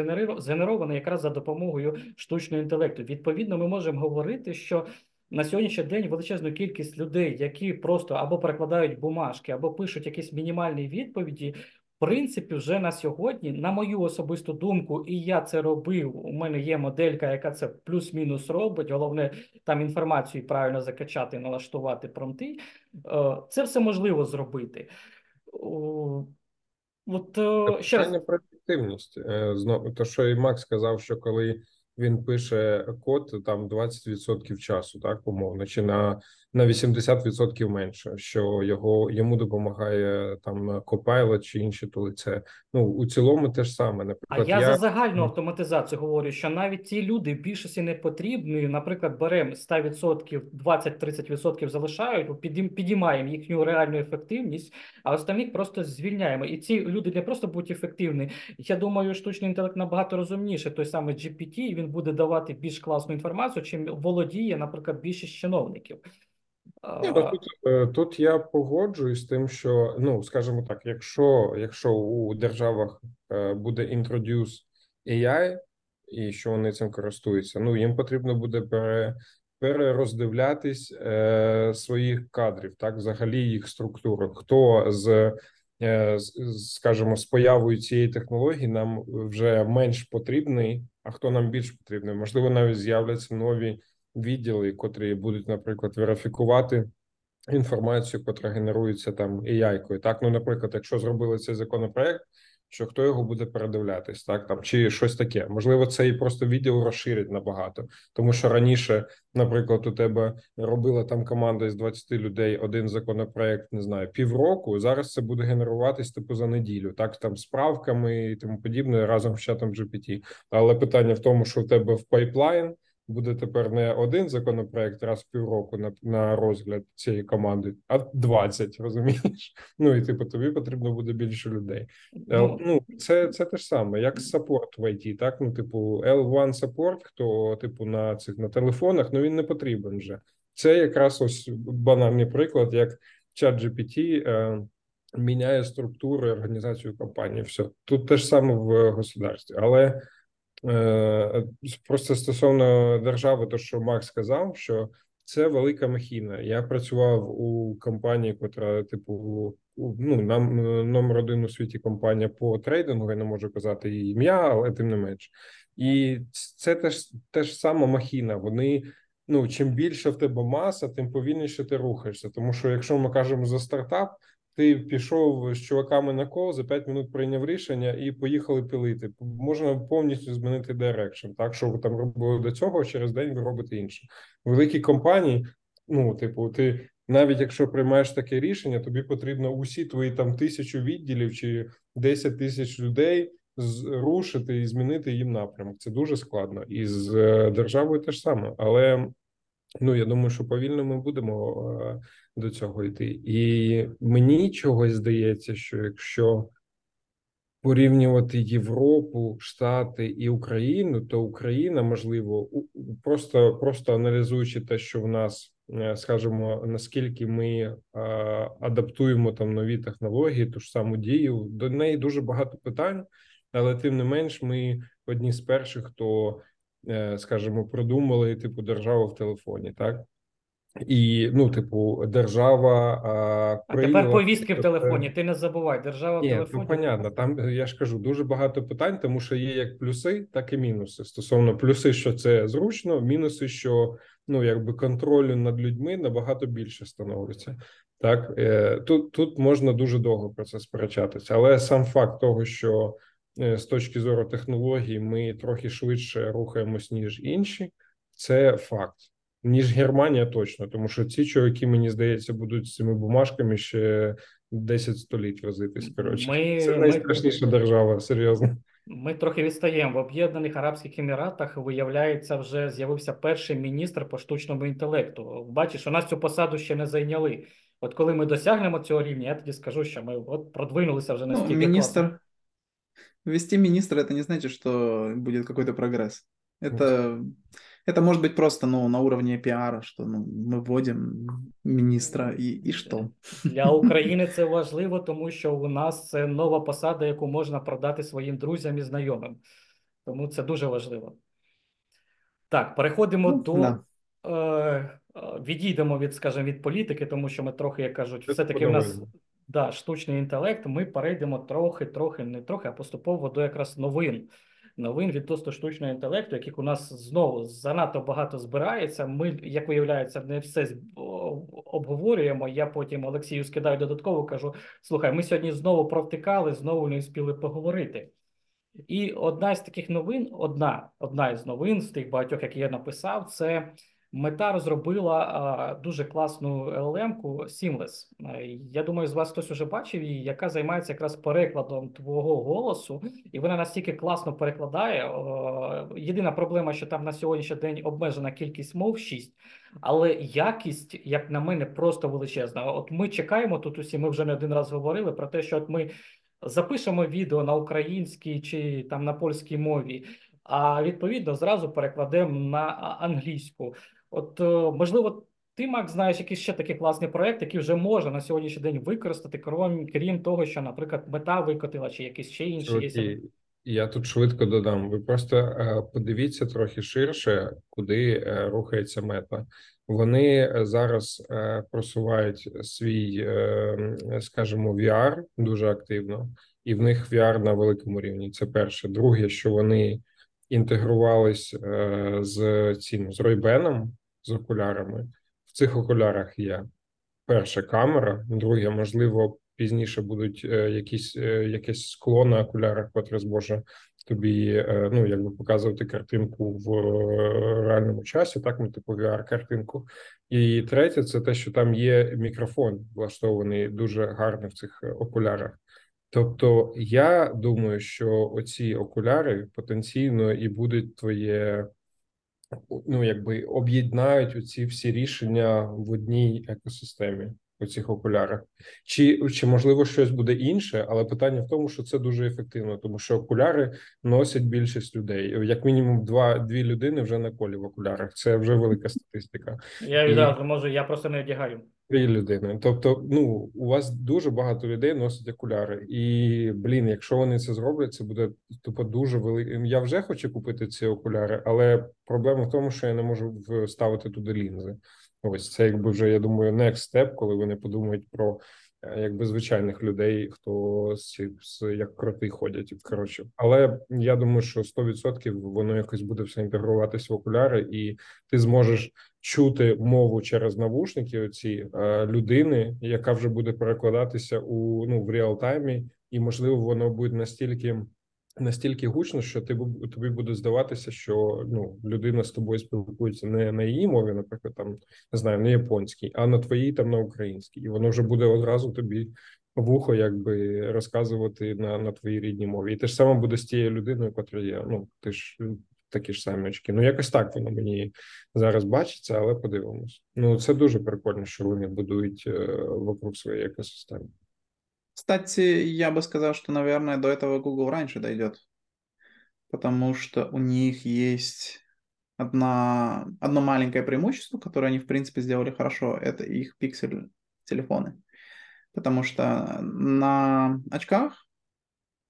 згенерований якраз за допомогою штучного інтелекту. Відповідно, ми можемо говорити, що на сьогоднішній день величезну кількість людей, які просто або перекладають бумажки, або пишуть якісь мінімальні відповіді. В принципі, вже на сьогодні, на мою особисту думку, і я це робив. У мене є моделька, яка це плюс-мінус робить. Головне там інформацію правильно закачати, налаштувати промти. Е, Це все можливо зробити. От е, ще раз, про ефективність. Е, Знову то, що і Макс сказав, що коли він пише код, там 20% часу, так умовно, чи на, на 80% менше, що його йому допомагає там Copilot чи інші тули. Це ну у цілому те ж саме. а Наприклад, я, я за загальну автоматизацію говорю, що навіть ті люди в більшості не потрібні. Наприклад, беремо 100%, 20-30% залишають, підім- підіймаємо їхню реальну ефективність, а останніх просто звільняємо. І ці люди не просто будуть ефективні. Я думаю, штучний інтелект набагато розумніше. Той самий GPT, він буде давати більш класну інформацію, чим володіє, наприклад, більшість чиновників. Ні, ну, тут, е, тут я погоджуюсь з тим, що ну скажімо так, якщо якщо у державах е, буде introduce AI, і що вони цим користуються, ну їм потрібно буде пере, перероздивлятись е, своїх кадрів, так взагалі їх структуру. Хто з е, скажімо, з появою цієї технології нам вже менш потрібний, а хто нам більш потрібний? Можливо, навіть з'являться нові відділи, котрі будуть, наприклад, верифікувати інформацію, котра генерується там AI-кою. Так, ну, наприклад, якщо зробили цей законопроект, що хто його буде передивлятись, так там чи щось таке. Можливо, цей просто відділ розширить набагато, тому що раніше, наприклад, у тебе робила там команда із 20 людей один законопроект, не знаю, півроку. Зараз це буде генеруватись типу за неділю, так там з правками і тому подібне разом з ChatGPT. Але питання в тому, що в тебе в pipeline буде тепер не один законопроект раз в півроку на, на розгляд цієї команди, а 20, розумієш? Ну і типу тобі потрібно буде більше людей. Ну, Ну, це, це те ж саме, як support в IT, так? Ну, типу, L1 support, хто, типу, на цих на телефонах, ну він не потрібен вже. Це якраз ось банальний приклад, як ChatGPT е, міняє структуру і організацію компанії. Все тут те ж саме в государстві, але е, просто стосовно держави, то що Марк сказав, що це велика махіна. Я працював у компанії, котра, типу, ну нам номер один у світі компанія по трейдингу. Я не можу казати її ім'я, але тим не менш. І це теж теж сама махіна. Вони ну чим більше в тебе маса, тим повільніше ти рухаєшся. Тому що якщо ми кажемо за стартап, ти пішов з чуваками на call, за 5 минут прийняв рішення і поїхали пилити. Можна повністю змінити direction. Так що ви там робили до цього, через день ви робите інше. Великі компанії, ну типу, ти навіть якщо приймаєш таке рішення, тобі потрібно усі твої там тисячу відділів чи 10 тисяч людей зрушити і змінити їм напрямок. Це дуже складно, і з е, державою теж саме. Але ну я думаю, що повільно ми будемо е, до цього йти. І мені чогось здається, що якщо порівнювати Європу, Штати і Україну, то Україна можливо просто просто аналізуючи те, що в нас е, скажімо, наскільки ми е, адаптуємо там нові технології, ту ж саму дію, до неї дуже багато питань, але тим не менш, ми одні з перших, хто е, скажімо, продумали типу державу в телефоні, так. І ну, типу, держава а, а тепер повістки в телефоні. Ти не забувай, держава в телефоні. ну понятно. Там е, я ж кажу дуже багато питань, тому що є як плюси, так і мінуси. Стосовно плюси, що це зручно, мінуси, що ну якби контролю над людьми набагато більше становиться. Так е, тут тут можна дуже довго про це сперечатися, але сам факт того, що е, з точки зору технологій ми трохи швидше рухаємось ніж інші, це факт Ніж Германія точно, тому що ці чоловіки, мені здається, будуть з цими бумажками ще 10 століть возитись. Коротше, Ми- це ми- найстрашніша держава, серйозно. Ми трохи відстаємо. В Об'єднаних Арабських Еміратах, виявляється, вже з'явився перший міністр по штучному інтелекту. Бачиш, у нас цю посаду ще не зайняли. От коли ми досягнемо цього рівня, я тоді скажу, що ми от продвинулися вже Ну, настільки класно. министр... Ввести министра, это не значит, что будет какой-то прогресс. Это, это может быть просто ну, на уровне пиара, что ну, мы вводим министра и, и что? Для України це важливо, тому що у нас це нова посада, яку можна продати своїм друзям і знайомим. Тому це дуже важливо. Так, переходимо Ну, до да. е, е, відійдемо від, скажімо, від політики, тому що ми трохи, як кажуть, Це все-таки в нас да, штучний інтелект. Ми перейдемо трохи, трохи, не трохи, а поступово до якраз новин. Новин відносно штучного інтелекту, яких у нас знову занадто багато збирається. Ми, як виявляється, не все обговорюємо. Я потім Олексію скидаю додатково, кажу: слухай, ми сьогодні знову провтикали, знову не встигли поговорити. І одна з таких новин, одна, одна із новин з тих багатьох, які я написав, це Мета розробила дуже класну LLM-ку Seamless. Е, Я думаю, з вас хтось уже бачив її, яка займається якраз перекладом твого голосу, і вона настільки класно перекладає. Єдина проблема, що там на сьогоднішній день обмежена кількість мов 6, але якість, як на мене, просто величезна. От ми чекаємо тут усі. Ми вже не один раз говорили про те, що от ми запишемо відео на українській чи там на польській мові, а відповідно зразу перекладемо на англійську. От е, можливо, ти, Макс, знаєш якийсь ще такий класний проект, який вже можна на сьогоднішній день використати, крім, крім того, що, наприклад, мета викотила, чи якийсь ще інший є. Я тут швидко додам. Ви просто е, подивіться трохи ширше, куди е, рухається мета. Вони зараз просувають свій, скажімо, VR дуже активно, і в них VR на великому рівні. Це перше. Друге, що вони інтегрувались з цим з Ray-Ban, з окулярами. В цих окулярах є перша камера, друге, можливо, пізніше будуть е, якісь е, якесь скло на окулярах, котре зможе тобі е, ну якби показувати картинку в реальному часі, так ну типу VR-картинку. І третє, це те, що там є мікрофон, влаштований дуже гарно в цих окулярах. Тобто, я думаю, що оці окуляри потенційно і будуть твоє ну якби об'єднають оці всі рішення в одній екосистемі у цих окулярах, чи чи можливо щось буде інше, але питання в тому, що це дуже ефективно, тому що окуляри носять більшість людей. Як мінімум, два дві людини вже на колі в окулярах. Це вже велика статистика. Я І- можу, я просто не одягаю. Дві людини. Тобто, ну у вас дуже багато людей носить окуляри, і блін, якщо вони це зроблять, це буде тупо дуже великий. Я вже хочу купити ці окуляри, але проблема в тому, що я не можу вставити туди лінзи. Ось це якби вже я думаю, next step, коли вони подумають про якби звичайних людей, хто з, з як кроти ходять. Коротше, але я думаю, що 100% воно якось буде все інтегруватися в окуляри, і ти зможеш чути мову через навушники оці е, людини, яка вже буде перекладатися у ну в реал-таймі, і можливо воно буде настільки. Настільки гучно, що ти тобі буде здаватися, що ну людина з тобою спілкується не на її мові, наприклад, там не знаю, не японській, а на твоїй там на українській, і воно вже буде одразу тобі вухо, якби розказувати на, на твоїй рідній мові. І те ж саме буде з тією людиною, котра є. Ну ти ж такі ж самі очки. Ну якось так воно мені зараз бачиться, але подивимось. Ну це дуже прикольно, що вони будують е, вокруг своєї екосистеми. Кстати, я бы сказал, что, наверное, до этого Google раньше дойдет, потому что у них есть одна, одно маленькое преимущество, которое они, в принципе, сделали хорошо, это их пиксель-телефоны. Потому что на очках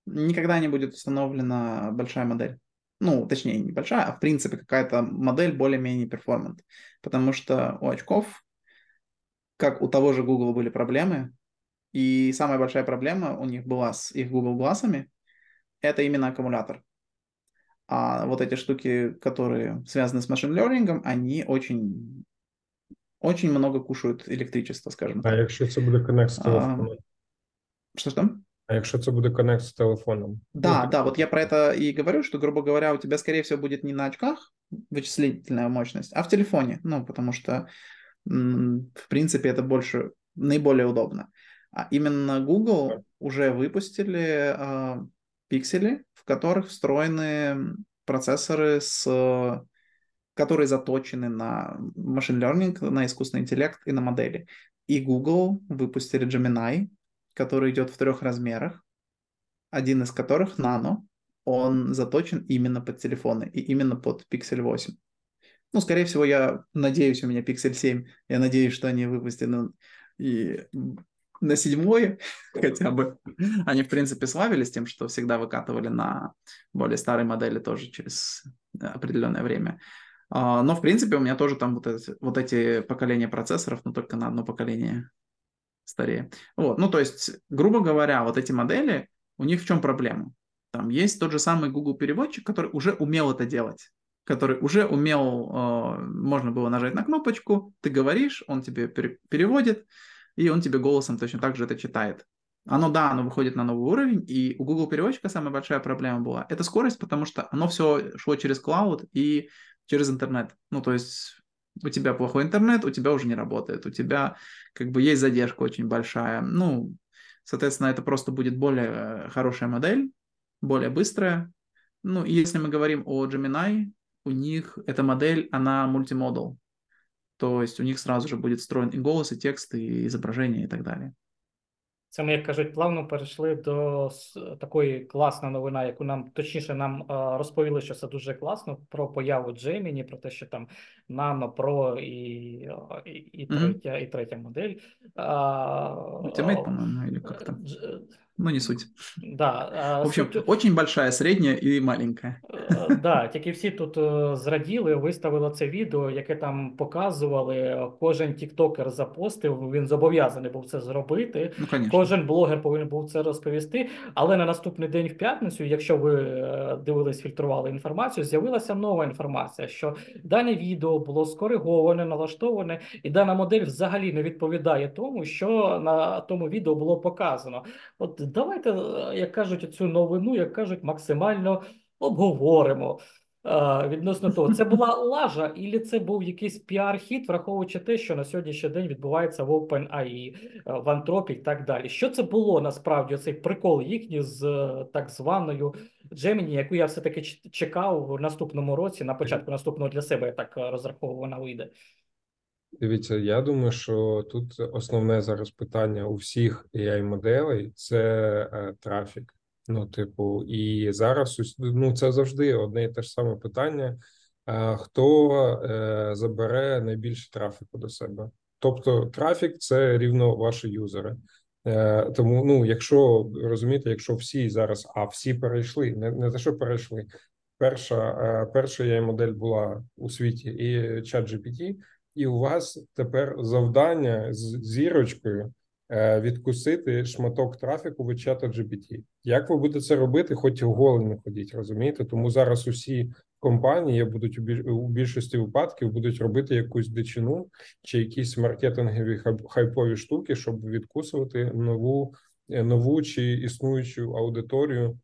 никогда не будет установлена большая модель. Ну, точнее, не большая, а в принципе какая-то модель более-менее перформант. Потому что у очков, как у того же Google были проблемы, и самая большая проблема у них была с их Google глазами, это именно аккумулятор. А вот эти штуки, которые связаны с машин-лернингом, они очень, очень много кушают электричество, скажем А так. якщо це буде коннект з А, телефоном? Что-что? А якщо це буде коннект з телефоном? Да, Ну, да, вот я про это и говорю, что, грубо говоря, у тебя, скорее всего, будет не на очках вычислительная мощность, а в телефоне. Ну, потому что, в принципе, это больше, наиболее удобно. А именно Google уже выпустили а, пиксели, в которых встроены процессоры, с, которые заточены на машин learning, на искусственный интеллект и на модели. И Google выпустили Gemini, который идет в трех размерах, один из которых нано, он заточен именно под телефоны и именно под Pixel 8. Ну, скорее всего, я надеюсь, у меня Pixel 7, я надеюсь, что они выпустены и на седьмой хотя бы. Они, в принципе, славились тем, что всегда выкатывали на более старые модели тоже через определенное время. А, Но, в принципе, у меня тоже там вот эти, вот эти поколения процессоров, но только на одно поколение старее. Вот, ну, то есть, грубо говоря, вот эти модели, у них в чем проблема? Там есть тот же самый Google переводчик, который уже умел это делать, который уже умел, э, можно было нажать на кнопочку, ты говоришь, он тебе пере- переводит, и он тебе голосом точно так же это читает. Оно, да, оно выходит на новый уровень, и у Google переводчика самая большая проблема была. Это скорость, потому что оно все шло через клауд и через интернет. Ну, то есть у тебя плохой интернет, у тебя уже не работает, у тебя как бы есть задержка очень большая. Ну, соответственно, это просто будет более э, хорошая модель, более быстрая. Ну, и если мы говорим о Gemini, у них эта модель, она мультимодал. То есть у них сразу же будет встроен и голос, и текст, и изображение, и так далее. Це ми, як кажуть, плавно перейшли до такої класної новини, яку нам точніше нам е, розповіли, що це дуже класно про появу Gemini, про те, що там Nano Pro і, е, і, і третя, і третя модель. Ultimate, а, по-моему, или как там. Ну, не суть. Да, В общем, суть- очень большая, средняя и маленькая. Е, Да, тільки всі тут е, зраділи, виставили це відео, яке там показували. Кожен тіктокер запостив, він зобов'язаний був це зробити. Ну, конечно. Кожен блогер повинен був це розповісти. Але на наступний день в п'ятницю, якщо ви е, дивились, фільтрували інформацію, з'явилася нова інформація, що дане відео було скориговане, налаштоване, і дана модель взагалі не відповідає тому, що на тому відео було показано. От давайте, е, як кажуть, цю новину, як кажуть, максимально обговоримо. е, Відносно того, це була лажа, і це був якийсь піар-хіт, враховуючи те, що на сьогоднішній день відбувається в OpenAI, е, в Anthropic і так далі. Що це було насправді? Цей прикол їхній з так званою Gemini, яку я все-таки чекав в наступному році, на початку наступного для себе я так розраховував, вона вийде. Дивіться, я думаю, що тут основне зараз питання у всіх ai моделей це е, трафік. Ну, типу, і зараз ну це завжди одне і те ж саме питання: хто е, забере найбільше трафіку до себе? Тобто, трафік це рівно ваші юзери. Е, Тому, ну, якщо розумієте, якщо всі зараз, а всі перейшли, не не те, що перейшли. Перша перша ai модель була у світі і ChatGPT, і у вас тепер завдання з зірочкою е, відкусити шматок трафіку від чата GPT. Як ви будете це робити? Хоч голі не ходіть, розумієте? Тому зараз усі компанії будуть у більшості випадків будуть робити якусь дичину чи якісь маркетингові хайпові штуки, щоб відкусувати нову е, нову чи існуючу аудиторію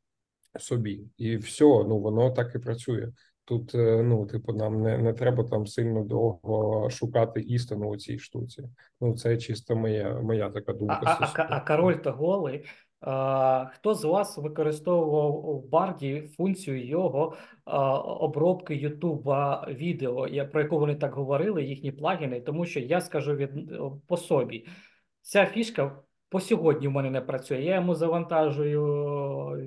собі, і все, ну воно так і працює. Тут е, ну, типу, нам не не треба там сильно довго шукати істину у цій штуці. Ну, це чисто моя моя така думка. А а, а король та голий. А, Хто з вас використовував в Барді функцію його а, обробки Ютуба відео, я про яку вони так говорили, їхні плагіни, тому що я скажу від по собі, ця фішка по сьогодні в мене не працює. Я йому завантажую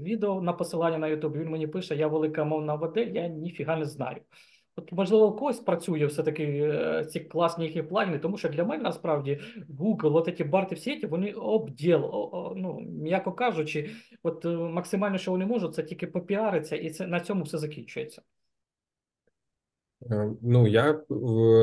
відео на посилання на YouTube, Він мені пише: Я велика мовна модель, я ніфіга не знаю. От, можливо, у когось працює все-таки е, ці класні їхні плагіни, тому що для мене насправді Google, от ці барти в сіті, вони обділ, ну, м'яко кажучи, от е, максимально, що вони можуть, це тільки попіариться, і це на цьому все закінчується. Е, ну, я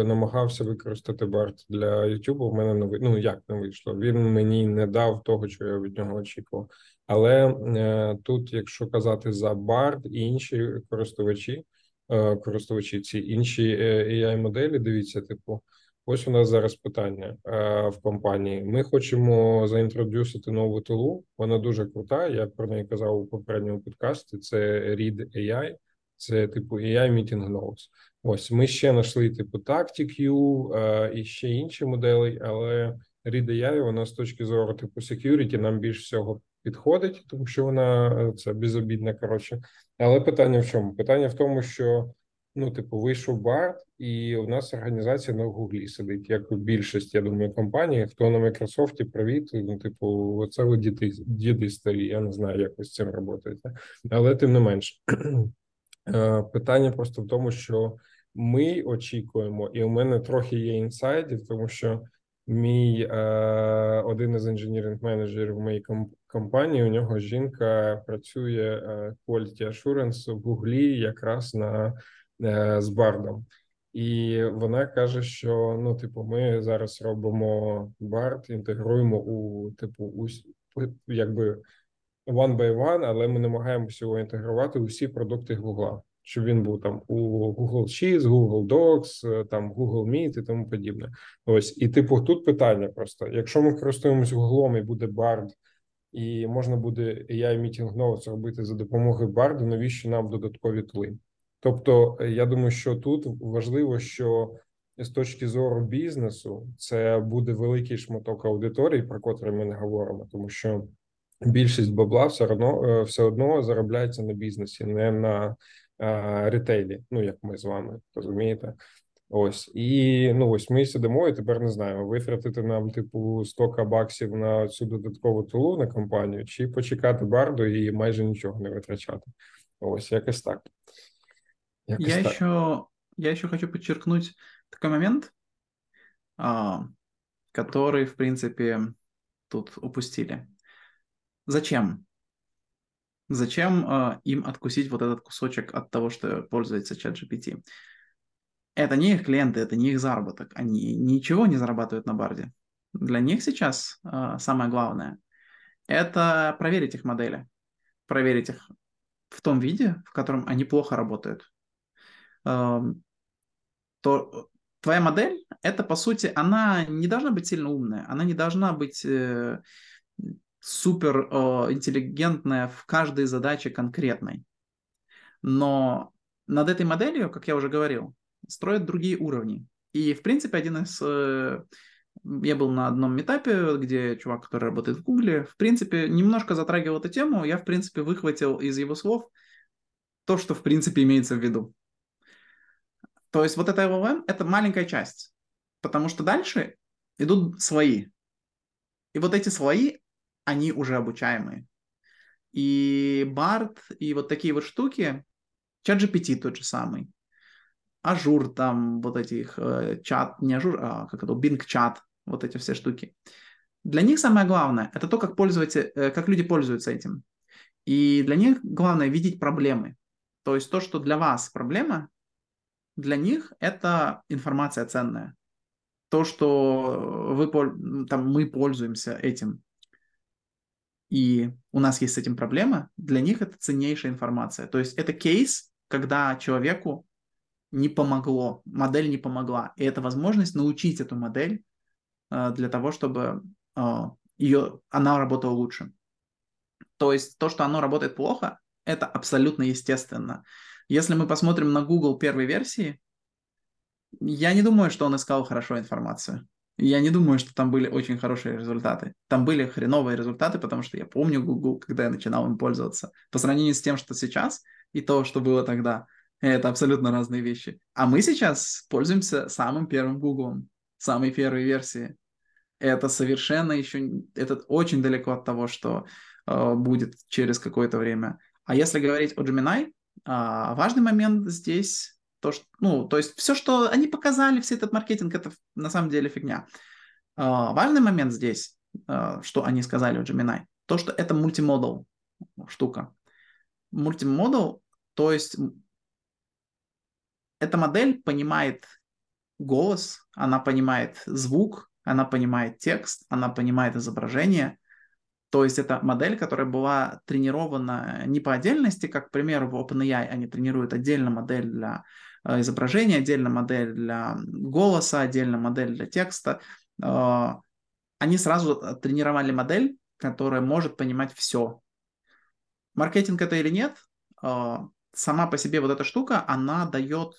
намагався використати Барт для YouTube, У мене не ну як не вийшло. Він мені не дав того, що я від нього очікував. Але е, тут, якщо казати за Барт і інші користувачі, е, користувачі ці інші ai моделі, дивіться, типу, ось у нас зараз питання е, в компанії. Ми хочемо заінтродюсити нову тулу. Вона дуже крута. Я про неї казав у попередньому подкасті. Це Read AI. Це типу AI Meeting Notes. Ось ми ще знайшли типу TacticU е, і ще інші моделі, але Read AI, вона з точки зору типу security нам більш всього підходить, тому що вона е, це безобідна. Коротше, але питання в чому? Питання в тому, що ну, типу, вийшов бар, і у нас організація на Гуглі сидить, як у більшість, я думаю, компаній. Хто на Майкрософті привіт, ну, типу, це ви діти, діди старі. Я не знаю, як ви з цим працюєте. але тим не менш. Е, питання просто в тому, що ми очікуємо, і у мене трохи є інсайдів, тому що мій е, один із інженіринг менеджерів в моїй компанії. У нього жінка працює е, Quality Assurance в Гуглі, якраз на з бардом. І вона каже, що ну, типу, ми зараз робимо бард, інтегруємо у типу, у якби one by one, але ми намагаємося його інтегрувати усі продукти Google, щоб він був там у Google Sheets, Google Docs, е, там Google Meet і тому подібне. Ось і типу, тут питання просто: якщо ми користуємося Google і буде Bard, і можна буде AI Meeting Notes робити за допомогою Bard, навіщо нам додаткові тули? Тобто, я думаю, що тут важливо, що з точки зору бізнесу це буде великий шматок аудиторії, про котрий ми не говоримо, тому що більшість бабла все одно е, все одно заробляється на бізнесі, не на а, ретейлі. Ну як ми з вами розумієте? Ось і ну ось ми сидимо, і тепер не знаємо витратити нам типу 100 баксів на цю додаткову тулу на компанію, чи почекати барду і майже нічого не витрачати. Ось якось так. Якось я так. еще я еще хочу подчеркнуть такой момент, который в принципе тут упустили. Зачем? Зачем э, им откусить вот этот кусочек от того, что пользуется чат GPT? Это не их клиенты, это не их заработок. Они ничего не зарабатывают на барде. Для них сейчас э, самое главное – это проверить их модели, проверить их в том виде, в котором они плохо работают. Э, то твоя модель – это, по сути, она не должна быть сильно умная, она не должна быть э, супер э, интеллигентная в каждой задаче конкретной. Но над этой моделью, как я уже говорил, строят другие уровни. И, в принципе, один из... Э, я был на одном метапе, где чувак, который работает в Гугле, в принципе, немножко затрагивал эту тему. Я, в принципе, выхватил из его слов то, что в принципе имеется в виду. То есть вот это LLM – это маленькая часть, потому что дальше идут слои. И вот эти слои, они уже обучаемые. И Bard, и вот такие вот штуки, ChatGPT тот же самый, Azure там, вот этих э, чат, не Azure, а как это, Bing Chat, вот эти все штуки. Для них самое главное – это то, как, пользователи, э, как люди пользуются этим. И для них главное видеть проблемы. То есть то, что для вас проблема, для них это информация ценная. То, что вы, там, мы пользуемся этим, и у нас есть с этим проблема, для них это ценнейшая информация. То есть это кейс, когда человеку не помогло, модель не помогла. И это возможность научить эту модель э, для того, чтобы э, ее, она работала лучше. То есть то, что оно работает плохо, это абсолютно естественно. Если мы посмотрим на Google первой версии, я не думаю, что он искал хорошо информацию. Я не думаю, что там были очень хорошие результаты. Там были хреновые результаты, потому что я помню Google, когда я начинал им пользоваться. По сравнению с тем, что сейчас, и то, что было тогда, это абсолютно разные вещи. А мы сейчас пользуемся самым первым Google, самой первой версии. Это совершенно еще, это очень далеко от того, что э, будет через какое-то время. А если говорить о Gemini, э, важный момент здесь то, что, ну, то есть все, что они показали, все этот маркетинг, это на самом деле фигня. Э, важный момент здесь, э, что они сказали о Gemini, то, что это мультимодал штука. Мультимодал, то есть эта модель понимает голос, она понимает звук, она понимает текст, она понимает изображение. То есть это модель, которая была тренирована не по отдельности, как, к примеру, в OpenAI они тренируют отдельно модель для э, изображения, отдельно модель для голоса, отдельно модель для текста. Э, они сразу тренировали модель, которая может понимать все. Маркетинг это или нет, э, сама по себе вот эта штука, она дает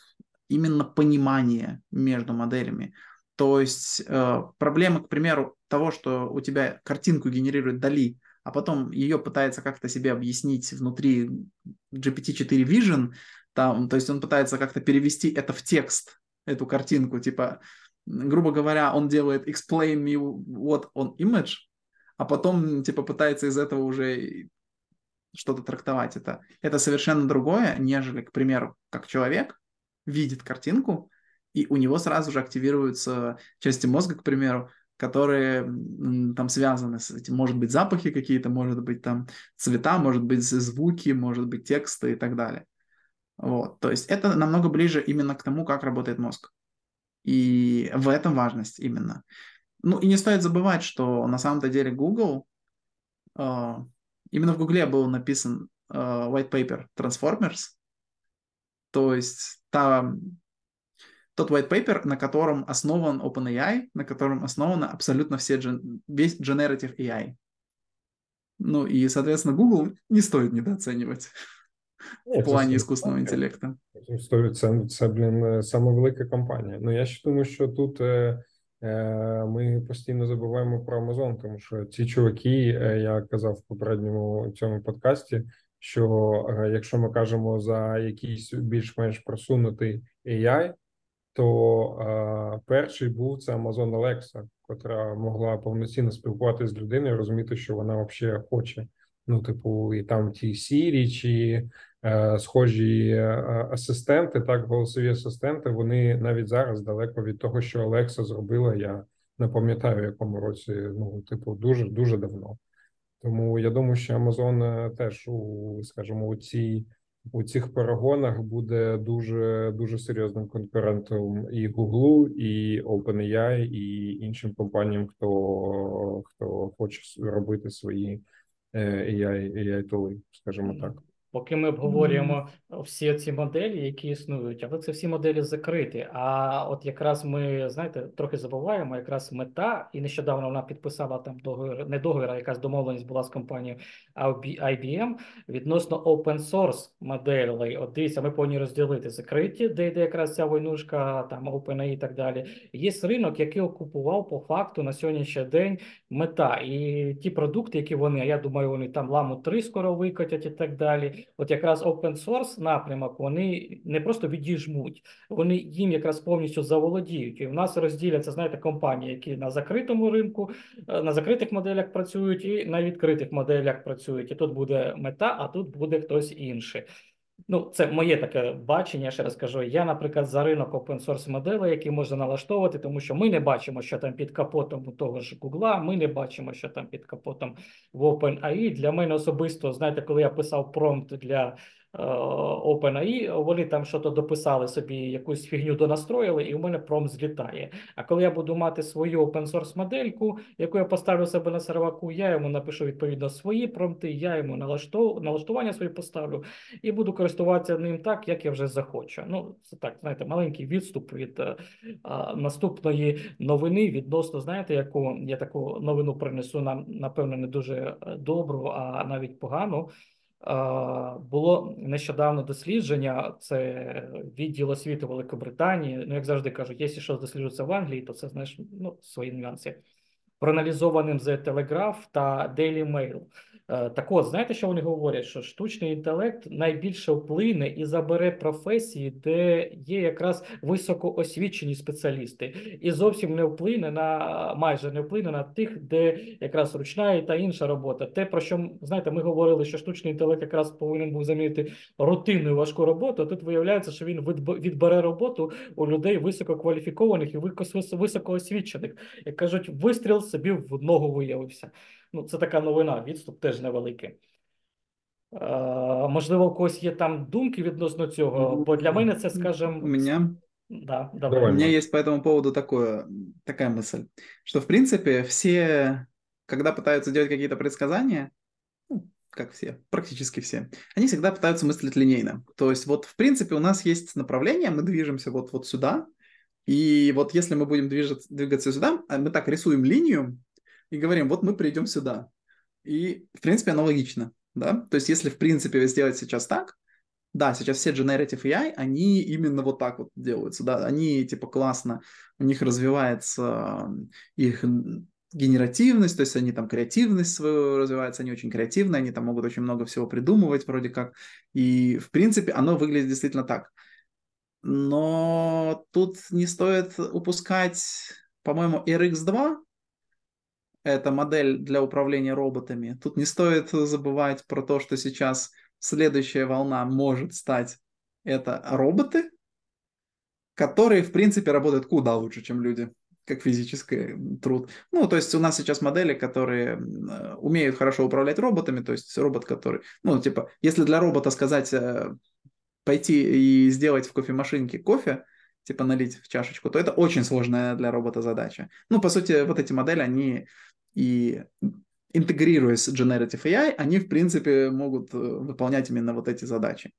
именно понимание между моделями. То есть э, проблема, к примеру, того, что у тебя картинку генерирует Дали, а потом ее пытается как-то себе объяснить внутри GPT-4 Vision, там, то есть он пытается как-то перевести это в текст, эту картинку, типа, грубо говоря, он делает explain me what on image, а потом, типа, пытается из этого уже что-то трактовать это. Это совершенно другое, нежели, к примеру, как человек видит картинку, и у него сразу же активируются части мозга, к примеру, которые там связаны с этим. Может быть, запахи какие-то, может быть, там цвета, может быть, звуки, может быть, тексты и так далее. Вот. То есть это намного ближе именно к тому, как работает мозг. И в этом важность именно. Ну и не стоит забывать, что на самом-то деле Google а, Именно в Гугле был написан uh, white paper Transformers, то есть та, тот white paper, на котором основан OpenAI, на котором основано абсолютно все, весь generative AI. Ну и, соответственно, Google не стоит недооценивать в плані искусственного інтелекту. 100% це, блін, саме велика компанія. Ну я ще думаю, що тут Е, ми постійно забуваємо про Амазон, тому що ці чуваки, е, я казав в попередньому цьому подкасті, що е, якщо ми кажемо за якийсь більш-менш просунутий AI, то перший був це Amazon Alexa, котра могла повноцінно спілкуватися з людиною, розуміти, що вона взагалі хоче. Ну, типу, і там ті Siri чи Е, схожі е, асистенти, так голосові асистенти. Вони навіть зараз далеко від того, що Олекса зробила. Я не пам'ятаю, в якому році ну, типу, дуже дуже давно. Тому я думаю, що Amazon теж у скажімо, у цій у цих перегонах буде дуже дуже серйозним конкурентом і Google, і OpenAI, і іншим компаніям, хто хто хоче робити свої AI, AI тули, скажімо так. Поки ми обговорюємо всі ці моделі, які існують, але це всі моделі закриті. А от якраз ми знаєте, трохи забуваємо, якраз мета, і нещодавно вона підписала там договір, не договір, а якась домовленість була з компанією IBM відносно open source моделей. От дивіться, ми повинні розділити закриті, де йде якраз ця войнушка, там OpenAI і так далі. Є ринок, який окупував по факту на сьогоднішній день мета. І ті продукти, які вони, я думаю, вони там ламу 3 скоро викотять і так далі. От якраз open source напрямок вони не просто відіжмуть, вони їм якраз повністю заволодіють. І в нас розділяться, знаєте, компанії, які на закритому ринку, е, на закритих моделях працюють, і на відкритих моделях працюють. І тут буде мета, а тут буде хтось інший. Ну, це моє таке бачення. Я ще раз кажу. Я, наприклад, за ринок open source моделей, які можна налаштовувати, тому що ми не бачимо, що там під капотом у того ж Гугла. Ми не бачимо, що там під капотом в OpenAI. Для мене особисто, знаєте, коли я писав промпт для OpenAI, вони там щось дописали собі, якусь фігню донастроїли, і у мене промпт злітає. А коли я буду мати свою open source модельку, яку я поставлю себе на серваку, я йому напишу відповідно свої промпти, я йому налаштов... налаштування свої поставлю і буду користуватися ним так, як я вже захочу. Ну, це так, знаєте, маленький відступ від е, а, наступної новини відносно, знаєте, яку я таку новину принесу нам, напевно, не дуже е, добру, а навіть погану. Було нещодавно дослідження, це відділ освіти Великобританії. Ну, як завжди кажу, якщо щось досліджується в Англії, то це знаєш ну, свої нюанси. Проаналізованим The Telegraph та Daily Mail. Е, Так от, знаєте, що вони говорять? Що штучний інтелект найбільше вплине і забере професії, де є якраз високоосвічені спеціалісти, і зовсім не вплине на майже не вплине на тих, де якраз ручна та інша робота. Те, про що знаєте, ми говорили, що штучний інтелект якраз повинен був замінити рутинну важку роботу. а Тут виявляється, що він відб- відбере роботу у людей висококваліфікованих і високоосвічених. Як кажуть, вистріл собі в ногу виявився. Ну, це така новина, відступ теж невеликий. Е, можливо, у когось є там думки відносно цього, бо для мене це, скажімо, У меня да, Давай. давай. У меня Нормально. есть по этому поводу такое, такая мысль, что в принципе все, когда пытаются делать какие-то предсказания, ну, как все, практически все, они всегда пытаются мыслить линейно. То есть вот в принципе у нас есть направление, мы движемся вот, вот сюда, и вот если мы будем движется, двигаться сюда, а мы так рисуем линию и говорим, вот мы придем сюда. И в принципе оно логично, да? То есть если в принципе сделать сейчас так, да, сейчас все Generative AI, они именно вот так вот делаются, да, они типа классно, у них развивается их генеративность, то есть они там креативность свою развивается, они очень креативные, они там могут очень много всего придумывать вроде как, и в принципе оно выглядит действительно так. Но тут не стоит упускать, по-моему, RX2, это модель для управления роботами. Тут не стоит забывать про то, что сейчас следующая волна может стать это роботы, которые, в принципе, работают куда лучше, чем люди, как физический труд. Ну, то есть у нас сейчас модели, которые э, умеют хорошо управлять роботами, то есть робот, который, ну, типа, если для робота сказать э, пойти и сделать в кофемашинке кофе, типа налить в чашечку, то это очень сложная для робота задача. Ну, по сути, вот эти модели, они и интегрируясь с Generative AI, они, в принципе, могут э, выполнять именно вот эти задачи.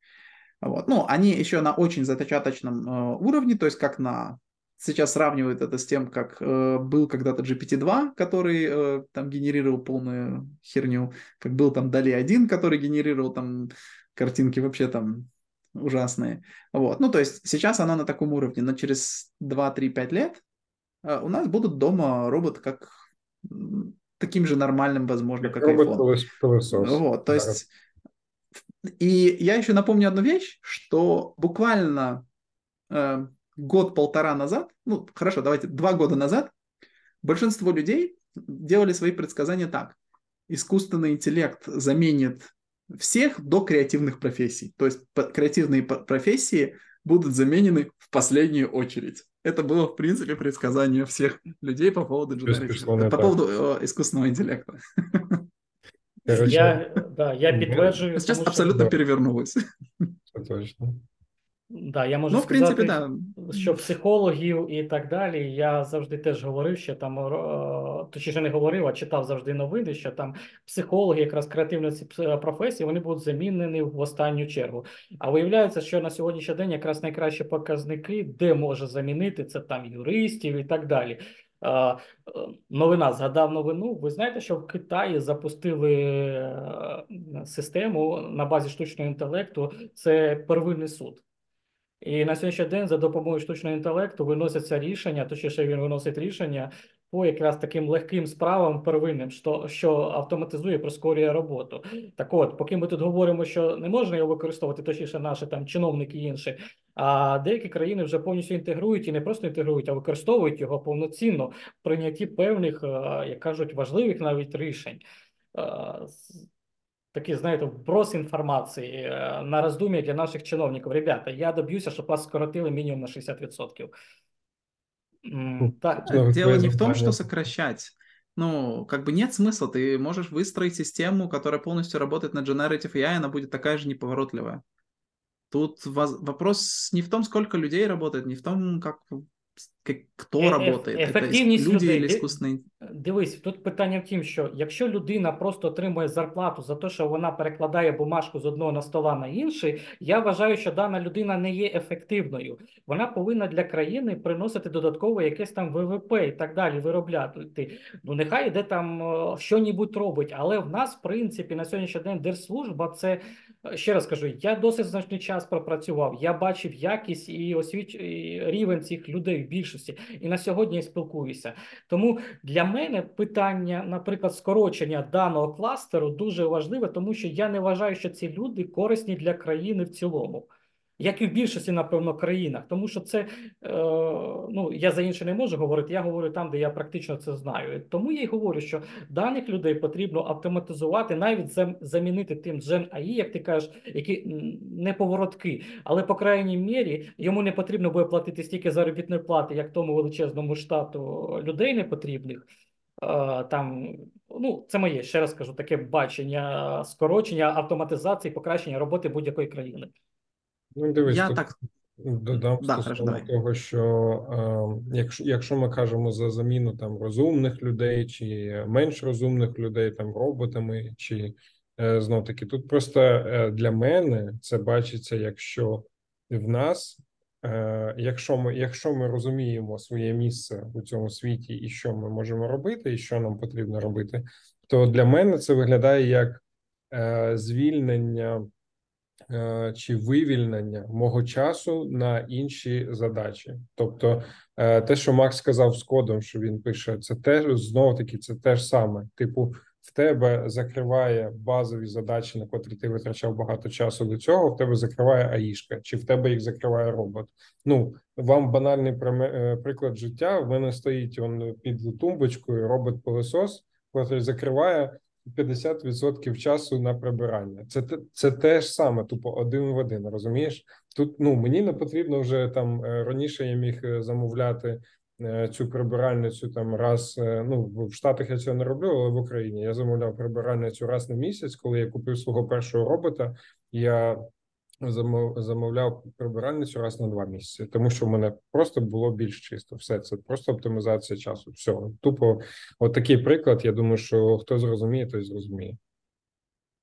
Вот. Ну, они еще на очень зачаточном э, уровне, то есть как на... Сейчас сравнивают это с тем, как э, был когда-то GPT-2, который э, там генерировал полную херню, как был там Дали 1, который генерировал там картинки вообще там ужасные. Вот. Ну, то есть сейчас она на таком уровне, но через 2-3-5 лет э, у нас будут дома роботы как таким же нормальным, возможно, как iPhone. пылесос. Вот, то есть... И я еще напомню одну вещь, что буквально э, год-полтора назад, ну, хорошо, давайте, два года назад, большинство людей делали свои предсказания так. Искусственный интеллект заменит всех до креативных профессий. То есть креативные профессии будут заменены в последнюю очередь. Это было, в принципе, предсказание всех людей по поводу, не по поводу э, искусственного интеллекта. Короче, Я, да, я підтверджую, Сейчас абсолютно Да. перевернулось. точно. Да, я можу Ну, в сказати, принципі, да. що психологів і так далі, я завжди теж говорив, що там, е, точніше не говорив, а читав завжди новини, що там психологи, якраз креативні професії, вони будуть замінені в останню чергу. А виявляється, що на сьогоднішній день якраз найкращі показники, де може замінити, це там юристів і так далі. Е, е, Новина згадав новину. Ви знаєте, що в Китаї запустили е, систему на базі штучного інтелекту, це первинний суд. І на сьогоднішній день за допомогою штучного інтелекту виносяться рішення, точніше він виносить рішення по якраз таким легким справам первинним, що що автоматизує, прискорює роботу. Так от, поки ми тут говоримо, що не можна його використовувати, точніше, наші там чиновники і інші, а деякі країни вже повністю інтегрують і не просто інтегрують, а використовують його повноцінно в прийнятті певних, як кажуть, важливих навіть рішень. Такий, знаєте, вброс інформації на роздум'я для наших чиновників. Ребята, я доб'юся, щоб вас скоротили мінімум на 60%. Так. Дело не в том, что сокращать. Ну, как бы нет смысла. Ты можешь выстроить систему, которая полностью работает на Generative AI, она будет такая же неповоротливая. Тут вопрос не в том, сколько людей работает, не в том, как Хто е работає? Ефективність люди людей. или іскусний? Дивись, тут питання в тім, що якщо людина просто отримує зарплату за те, що вона перекладає бумажку з одного на стола на інший, я вважаю, що дана людина не є ефективною. Вона повинна для країни приносити додатково якесь там ВВП і так далі, виробляти. Ну нехай іде там що-нібудь робить, але в нас, в принципі, на сьогоднішній день держслужба це ще раз кажу, я досить значний час пропрацював. Я бачив якість і освіч і рівень цих людей в більшості, і на сьогодні я спілкуюся. Тому для мене питання, наприклад, скорочення даного кластеру дуже важливе, тому що я не вважаю, що ці люди корисні для країни в цілому як і в більшості, напевно, країнах, тому що це е, ну я за інше не можу говорити. Я говорю там, де я практично це знаю. Тому я й говорю, що даних людей потрібно автоматизувати, навіть замінити тим Gen AI, як ти кажеш, які не поворотки, але по крайній мірі йому не потрібно буде платити стільки заробітної плати, як тому величезному штату людей непотрібних. Е, там ну це моє ще раз кажу таке бачення скорочення автоматизації, покращення роботи будь-якої країни. Ну, дивись, Я так додам да, стосовно того, що е, якщо якщо ми кажемо за заміну там розумних людей чи менш розумних людей, там роботами, чи е, знов таки, тут просто е, для мене це бачиться, якщо в нас. Е, якщо ми якщо ми розуміємо своє місце у цьому світі і що ми можемо робити, і що нам потрібно робити, то для мене це виглядає як е, звільнення чи вивільнення мого часу на інші задачі. Тобто, е, те, що Макс сказав з кодом, що він пише, це теж знову таки це те ж саме. Типу, в тебе закриває базові задачі, на котрі ти витрачав багато часу до цього. В тебе закриває АІшка, чи в тебе їх закриває робот. Ну вам банальний е, приклад життя. В мене стоїть он під тумбочкою робот пилосос який закриває 50% часу на прибирання. Це це те ж саме, тупо один в один. Розумієш? Тут ну мені не потрібно вже там е, раніше. Я міг е, замовляти е, цю прибиральницю там раз. Ну в Штатах я цього не роблю, але в Україні я замовляв прибиральницю раз на місяць, коли я купив свого першого робота. Я замовляв прибиральницю раз на два місяці, тому що в мене просто було більш чисто. Все це просто оптимізація часу. Все тупо, от такий приклад. Я думаю, що хто зрозуміє, той зрозуміє.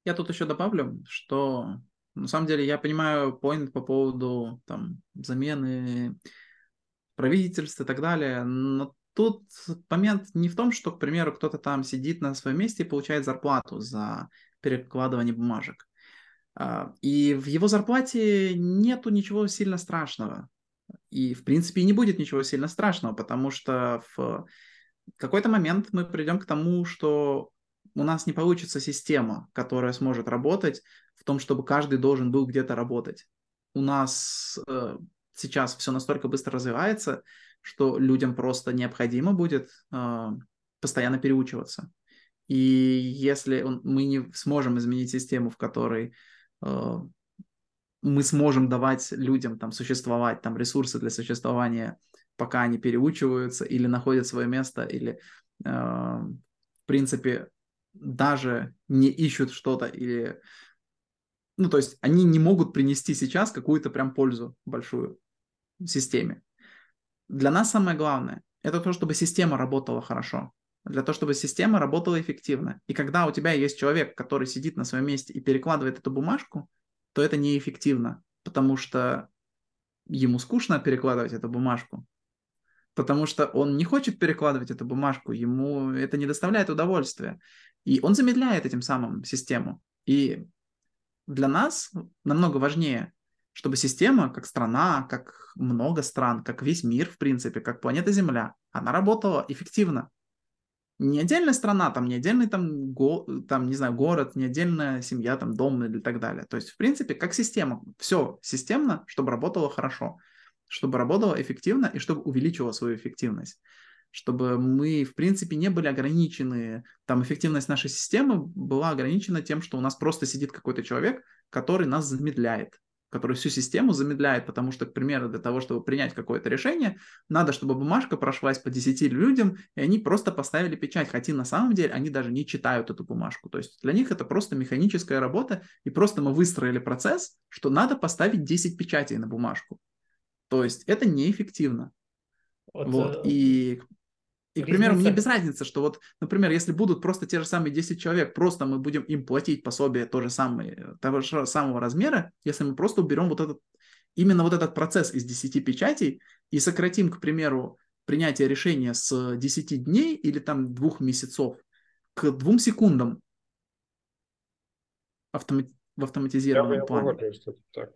Я тут еще добавлю, что на самом деле я понимаю поинт по поводу там замены правительств и так далее, но тут момент не в том, что, к примеру, кто-то там сидит на своем месте и получает зарплату за перекладывание бумажек. А, и в его зарплате нету ничего сильно страшного. И, в принципе, не будет ничего сильно страшного, потому что в какой-то момент мы придем к тому, что у нас не получится система, которая сможет работать в том, чтобы каждый должен был где-то работать. У нас э, сейчас все настолько быстро развивается, что людям просто необходимо будет э, постоянно переучиваться. И если он, мы не сможем изменить систему, в которой мы сможем давать людям там существовать, там ресурсы для существования, пока они переучиваются или находят свое место, или э, в принципе даже не ищут что-то или ну то есть они не могут принести сейчас какую-то прям пользу большую системе. Для нас самое главное это то, чтобы система работала хорошо, для того, чтобы система работала эффективно. И когда у тебя есть человек, который сидит на своем месте и перекладывает эту бумажку, то это неэффективно, потому что ему скучно перекладывать эту бумажку, потому что он не хочет перекладывать эту бумажку, ему это не доставляет удовольствия. И он замедляет этим самым систему. И для нас намного важнее чтобы система, как страна, как много стран, как весь мир, в принципе, как планета Земля, она работала эффективно. Не отдельная страна, там, не отдельный там, го, там, не знаю, город, не отдельная семья, там, дом или так далее. То есть, в принципе, как система. Все системно, чтобы работало хорошо, чтобы работало эффективно и чтобы увеличивало свою эффективность чтобы мы, в принципе, не были ограничены, там, эффективность нашей системы была ограничена тем, что у нас просто сидит какой-то человек, который нас замедляет, который всю систему замедляет, потому что, к примеру, для того, чтобы принять какое-то решение, надо, чтобы бумажка прошлась по 10 людям, и они просто поставили печать, хотя на самом деле они даже не читают эту бумажку. То есть для них это просто механическая работа, и просто мы выстроили процесс, что надо поставить 10 печатей на бумажку. То есть это неэффективно. Вот, вот. Э, и и, к примеру, мне без разницы, что вот, например, если будут просто те же самые 10 человек, просто мы будем им платить пособие то же самое, того же самого размера, если мы просто уберем вот этот, именно вот этот процесс из 10 печатей и сократим, к примеру, принятие решения с 10 дней или там двух месяцев к двум секундам автомат... в автоматизированном я, плане. Так.